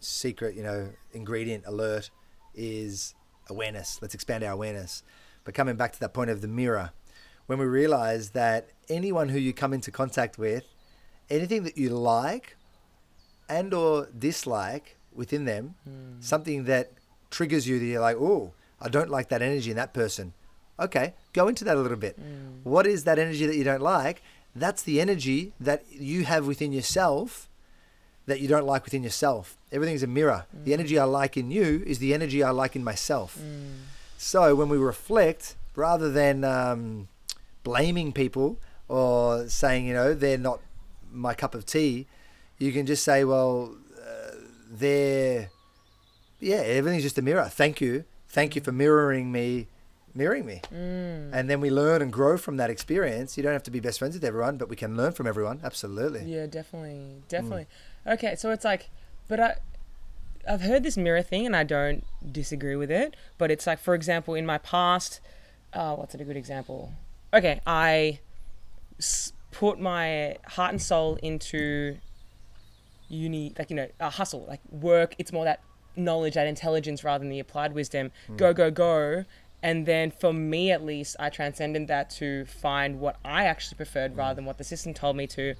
secret, you know, ingredient alert is awareness. Let's expand our awareness. But coming back to that point of the mirror, when we realize that anyone who you come into contact with anything that you like and or dislike within them, Hmm. something that triggers you that you're like, oh, I don't like that energy in that person. Okay, go into that a little bit. Hmm. What is that energy that you don't like? That's the energy that you have within yourself that you don't like within yourself. Everything's a mirror. The energy I like in you is the energy I like in myself. So when we reflect, rather than um, blaming people or saying, you know, they're not my cup of tea, you can just say, well, uh, they're, yeah, everything's just a mirror. Thank you. Thank you for mirroring me, mirroring me. Mm. And then we learn and grow from that experience. You don't have to be best friends with everyone, but we can learn from everyone. Absolutely. Yeah, definitely, mm. definitely. Okay, so it's like, but I, I've heard this mirror thing, and I don't disagree with it. But it's like, for example, in my past, uh, what's a good example? Okay, I s- put my heart and soul into uni, like you know, a hustle, like work. It's more that knowledge, that intelligence, rather than the applied wisdom. Mm. Go, go, go. And then for me, at least, I transcended that to find what I actually preferred mm. rather than what the system told me to.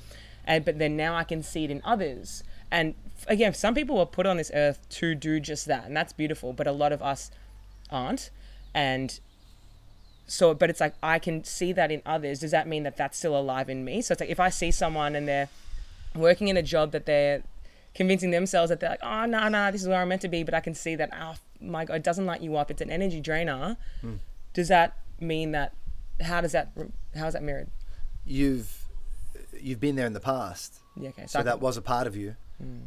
And but then now I can see it in others. And f- again, some people were put on this earth to do just that, and that's beautiful. But a lot of us aren't. And so but it's like i can see that in others does that mean that that's still alive in me so it's like if i see someone and they're working in a job that they're convincing themselves that they're like oh no no this is where i'm meant to be but i can see that oh my god it doesn't light you up it's an energy drainer does that mean that how does that how is that mirrored You've you've been there in the past. yeah okay So I that was a part of you.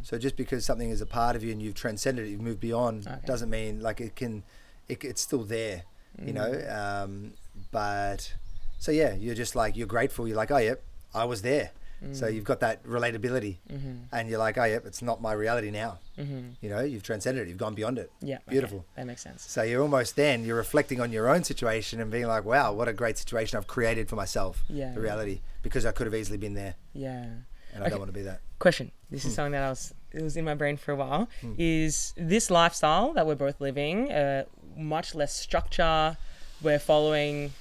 So just because something is a part of you and you've transcended it, you've moved beyond, Okay. doesn't mean like it can, it, it's still there, you know. Um, but so yeah, you're just like you're grateful. You're like, oh yep, I was there. So mm. you've got that relatability, mm-hmm. and you're like, oh yeah, it's not my reality now. Mm-hmm. You know, you've transcended it. You've gone beyond it. yeah okay, beautiful. that makes sense So you're almost then you're reflecting on your own situation and being like, wow, what a great situation I've created for myself. Yeah. The reality because I could have easily been there, yeah and I Okay. don't want to be that. question this is hmm. something that i was it was in my brain for a while hmm. is this lifestyle that we're both living uh, much less structure we're following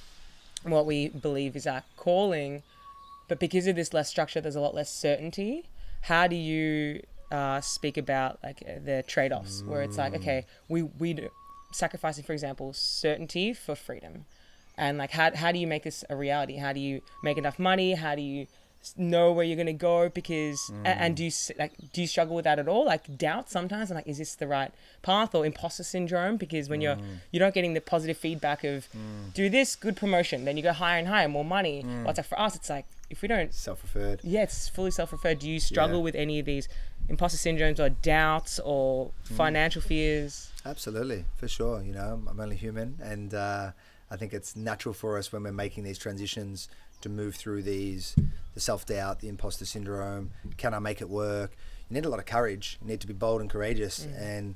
what we believe is our calling but because of this less structure there's a lot less certainty. How do you uh, speak about like the trade-offs where it's like okay we we do, sacrificing for example certainty for freedom. And like how, how do you make this a reality? How do you make enough money? How do you know where you're going to go? Because a- mm. and do you like do you struggle with that at all? Like doubt sometimes and like is this the right path? Or imposter syndrome? Because when you're mm. you're not getting the positive feedback of mm. do this good promotion then you go higher and higher more money. Well, it's like for us? It's like if we don't Self-referred. yeah it's fully self-referred do you struggle Yeah. with any of these imposter syndromes or doubts or financial fears Absolutely, for sure. You know, I'm only human, and uh, I think it's natural for us when we're making these transitions to move through these the self doubt, the imposter syndrome. Can I make it work? You need a lot of courage. You need to be bold and courageous. And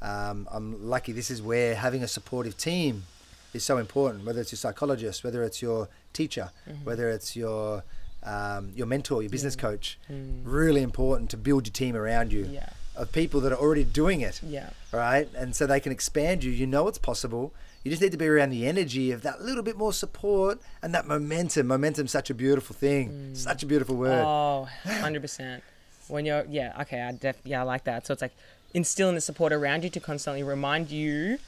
um, I'm lucky. This is where having a supportive team is so important. Whether it's your psychologist, whether it's your teacher, mm-hmm. whether it's your um, your mentor, your business coach, mm. really important to build your team around you yeah of people that are already doing it yeah right? And so they can expand you. You know it's possible. You just need to be around the energy of that little bit more support and that momentum. Momentum's such a beautiful thing. Mm. Such a beautiful word. Oh, 100%. When you're, yeah, okay, I def, yeah, I like that. So it's like instilling the support around you to constantly remind you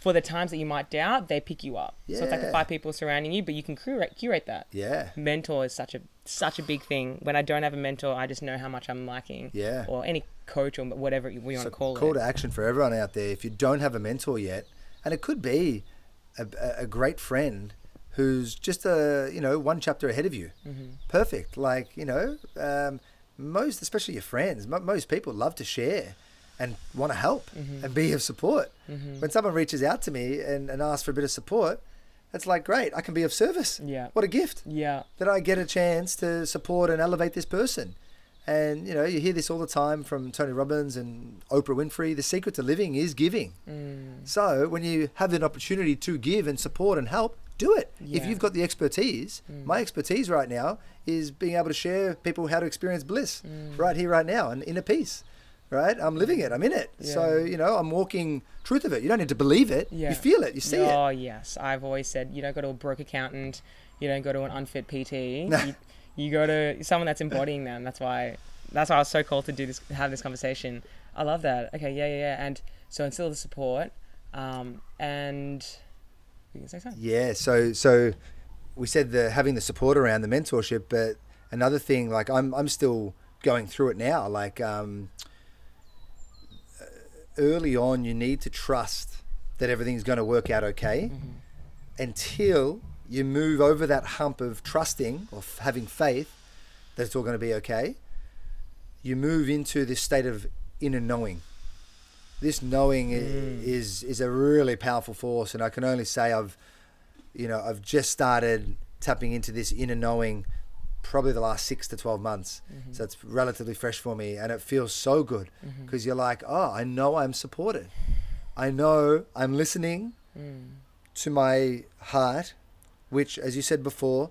for the times that you might doubt, they pick you up. Yeah. So it's like the five people surrounding you, but you can curate, curate that. yeah. Mentor is such a such a big thing. When I don't have a mentor, I just know how much I'm lacking. Yeah. Or any coach or whatever we want So to call call it. Call to action for everyone out there. If you don't have a mentor yet, and it could be a, a- great friend who's just a you know one chapter ahead of you. Perfect. Like you know, um, most especially your friends. Mo- most people love to share and want to help and be of support. When someone reaches out to me and, and asks for a bit of support, it's like great. I can be of service. Yeah. What a gift Yeah. that I get a chance to support and elevate this person. And you know, you hear this all the time from Tony Robbins and Oprah Winfrey. The secret to living is giving. Mm. So when you have an opportunity to give and support and help, do it. If Yeah. Mm. you've got the expertise, my expertise right now is being able to share people how to experience bliss Mm. right here, right now, and inner peace. Right, I'm living it. I'm in it. So you know, I'm walking truth of it. You don't need to believe it. Yeah. You feel it. You see it. oh yes, I've always said you don't go to a broke accountant, you don't go to an unfit PT. you, you go to someone that's embodying them. That's why that's why I was so cool to do this, have this conversation. I love that. Okay, yeah, yeah, yeah. And so instill the support, um, and you can say something. Yeah, so so we said the having the support around the mentorship, but another thing, like I'm I'm still going through it now. Like um, early on, you need to trust that everything's going to work out okay mm-hmm. until you move over that hump of trusting or f- having faith that it's all going to be okay. You move into this state of inner knowing. This knowing i mm. is is a really powerful force, and I can only say I've, you know, I've just started tapping into this inner knowing, probably the last six to twelve months. Mm-hmm. So it's relatively fresh for me, and it feels so good mm-hmm. because you're like, oh, I know I'm supported. I know I'm listening mm. to my heart, which, as you said before,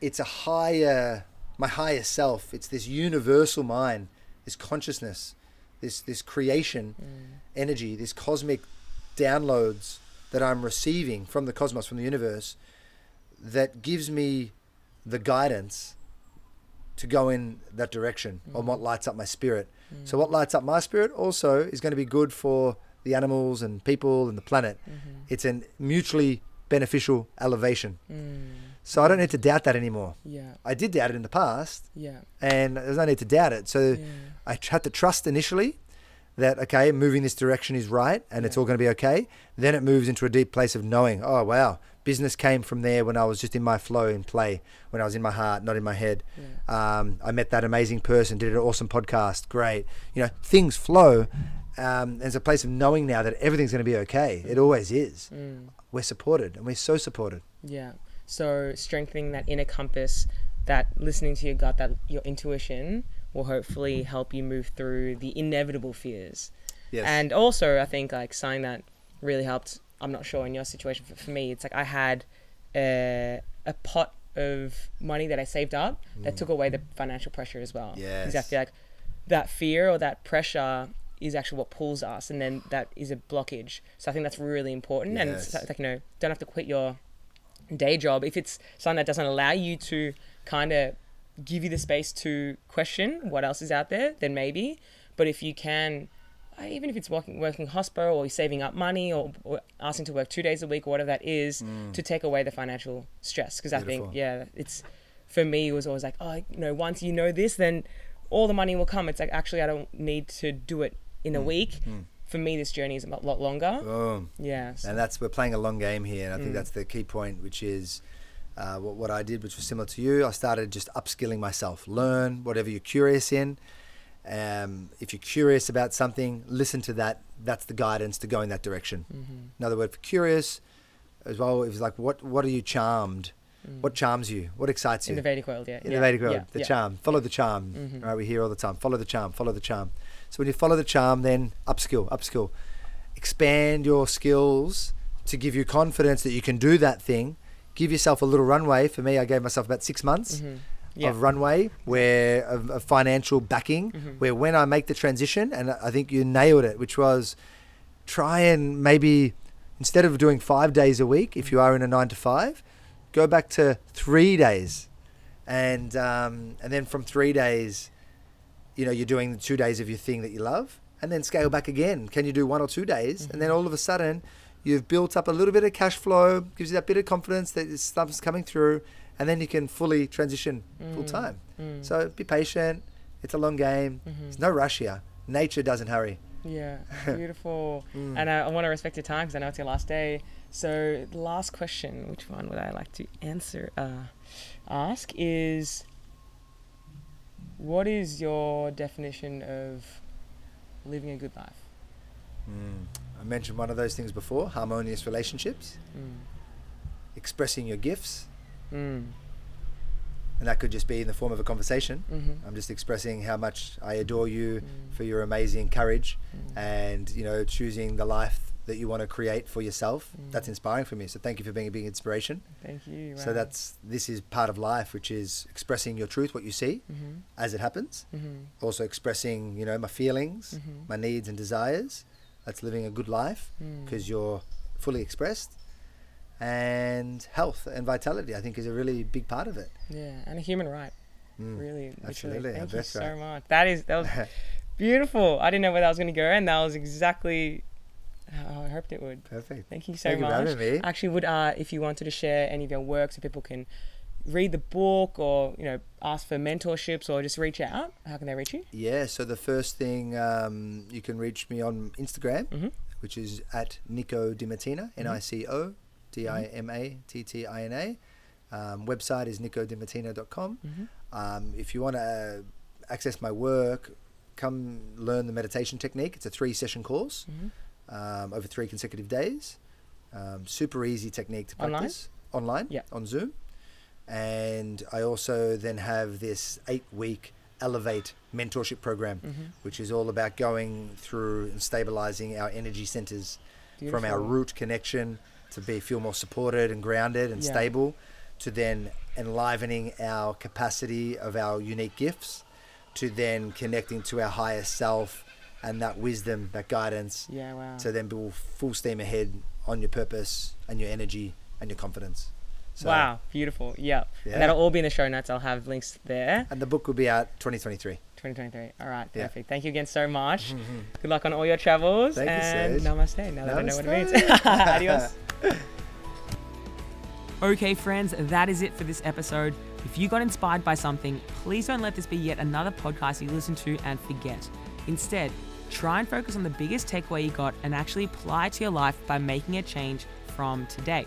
it's a higher, my higher self. It's this universal mind, this consciousness, this this creation mm. energy, this cosmic downloads that I'm receiving from the cosmos, from the universe, that gives me the guidance to go in that direction on mm. what lights up my spirit. Mm. So what lights up my spirit also is going to be good for the animals and people and the planet. Mm-hmm. It's a mutually beneficial elevation. Mm. So I don't need to doubt that anymore. Yeah, I did doubt it in the past, yeah, and there's no need to doubt it. So yeah. I had to trust initially that okay, moving this direction is right, and it's all going to be okay. Then it moves into a deep place of knowing. Oh wow, business came from there when I was just in my flow and play, when I was in my heart, not in my head. yeah. Um, I met that amazing person, did an awesome podcast. Great, you know, things flow. Um, there's a place of knowing now that everything's going to be okay. It always is. Mm. We're supported, and we're so supported. Yeah. So strengthening that inner compass, that listening to your gut, that your intuition will hopefully help you move through the inevitable fears. Yes. And also, I think like something that really helped. I'm not sure in your situation. For, for me, it's like I had a, a pot of money that I saved up that took away the financial pressure as well. Yeah, exactly. Like that fear or that pressure is actually what pulls us, and then that is a blockage. So I think that's really important. And it's like you know, don't have to quit your day job if it's something that doesn't allow you to kind of give you the space to question what else is out there, then maybe. But if you can, even if it's working working hospital or saving up money or, or asking to work two days a week or whatever that is, to take away the financial stress. Because I think yeah, it's for me it was always like oh you know once you know this then all the money will come. It's like actually I don't need to do it in a week. For me, this journey is a lot longer. Boom. Yeah. so- And that's we're playing a long game here, and I think Mm. that's the key point, which is uh, what, what I did, which was similar to you. I started just upskilling myself, learn whatever you're curious in. Um, if you're curious about something, listen to that. That's the guidance to go in that direction. Another word for curious, as well, is like what what are you charmed? What charms you? What excites you? in the Vedic world, yeah. in yeah, the Vedic world, yeah, the yeah. charm. Follow the charm. Mhm. Right, we hear all the time. Follow the charm. Follow the charm. So when you follow the charm, then upskill, upskill, expand your skills to give you confidence that you can do that thing. Give yourself a little runway. For me, I gave myself about six months Mhm. Yeah. of runway, where of, of financial backing, Mhm. where when I make the transition, and I think you nailed it, which was try and maybe instead of doing five days a week, if you are in a nine to five, go back to three days, and um, and then from three days, you know, you're doing the two days of your thing that you love, and then scale back again. Can you do one or two days, and then all of a sudden, you've built up a little bit of cash flow, gives you that bit of confidence that stuff's coming through, and then you can fully transition full time. Mm. So be patient. It's a long game. Mhm. There's no rush here. Nature doesn't hurry. Yeah, beautiful. Mm. And I, I want to respect your time because I know it's your last day. So, the last question, which one would I like to answer? Uh, ask is, what is your definition of living a good life? Mm. I mentioned one of those things before harmonious relationships, Mm. expressing your gifts, Mm. and that could just be in the form of a conversation. Mm-hmm. I'm just expressing how much I adore you Mm. for your amazing courage Mm. and you know choosing the life that you want to create for yourself. Mm. That's inspiring for me. So thank you for being a big inspiration. Thank you. So that's this is part of life, which is expressing your truth, what you see Mm-hmm. as it happens. Mm-hmm. Also expressing you know my feelings, Mhm. my needs and desires. That's living a good life Mm. because you're fully expressed. And health and vitality. I think is a really big part of it. Yeah, and a human right. Mm. Really, absolutely, Thank you so birthright. much. That is that was beautiful. I didn't know where that was going to go, and that was exactly how I hoped it would. Perfect. Thank you so Thank you much. me. Actually, would uh, if you wanted to share any of your work so people can read the book or you know ask for mentorships or just reach out, how can they reach you? Yeah, so the first thing um, you can reach me on Instagram, Mhm. which is at Nico Dimattina, N I C O D I M A T T I N A. Um, website is nicodimattina.com. Mhm. Um, if you want to uh, access my work, come learn the meditation technique. It's a three session course Mhm. um, over three consecutive days. Um, super easy technique to practice. Online? online Yeah. On Zoom. And I also then have this eight week Elevate mentorship program, Mhm. which is all about going through and stabilizing our energy centers from our root connection to be feel more supported and grounded and Yeah. stable to then enlivening our capacity of our unique gifts to then connecting to our higher self and that wisdom that guidance Yeah, wow. to then be full steam ahead on your purpose and your energy and your confidence so, wow, beautiful. Yep. Yeah. And that'll all be in the show notes. I'll have links there. and the book will be out 2023 2023. All right, Yeah. perfect. Thank you again so much. Mm-hmm. Good luck on all your travels. Thank you, and Sage. namaste. Now that I know what it means. Adios. Okay, friends, that is it for this episode. If you got inspired by something, please don't let this be yet another podcast you listen to and forget. Instead, try and focus on the biggest takeaway you got and actually apply it to your life by making a change from today.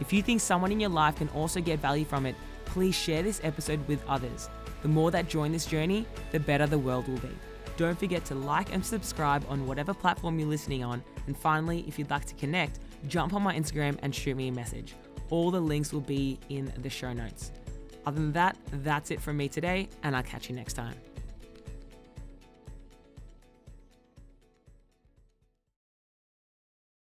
If you think someone in your life can also get value from it, please share this episode with others. The more that join this journey, the better the world will be. Don't forget to like and subscribe on whatever platform you're listening on. And finally, if you'd like to connect, jump on my Instagram and shoot me a message. All the links will be in the show notes. Other than that, that's it from me today, and I'll catch you next time.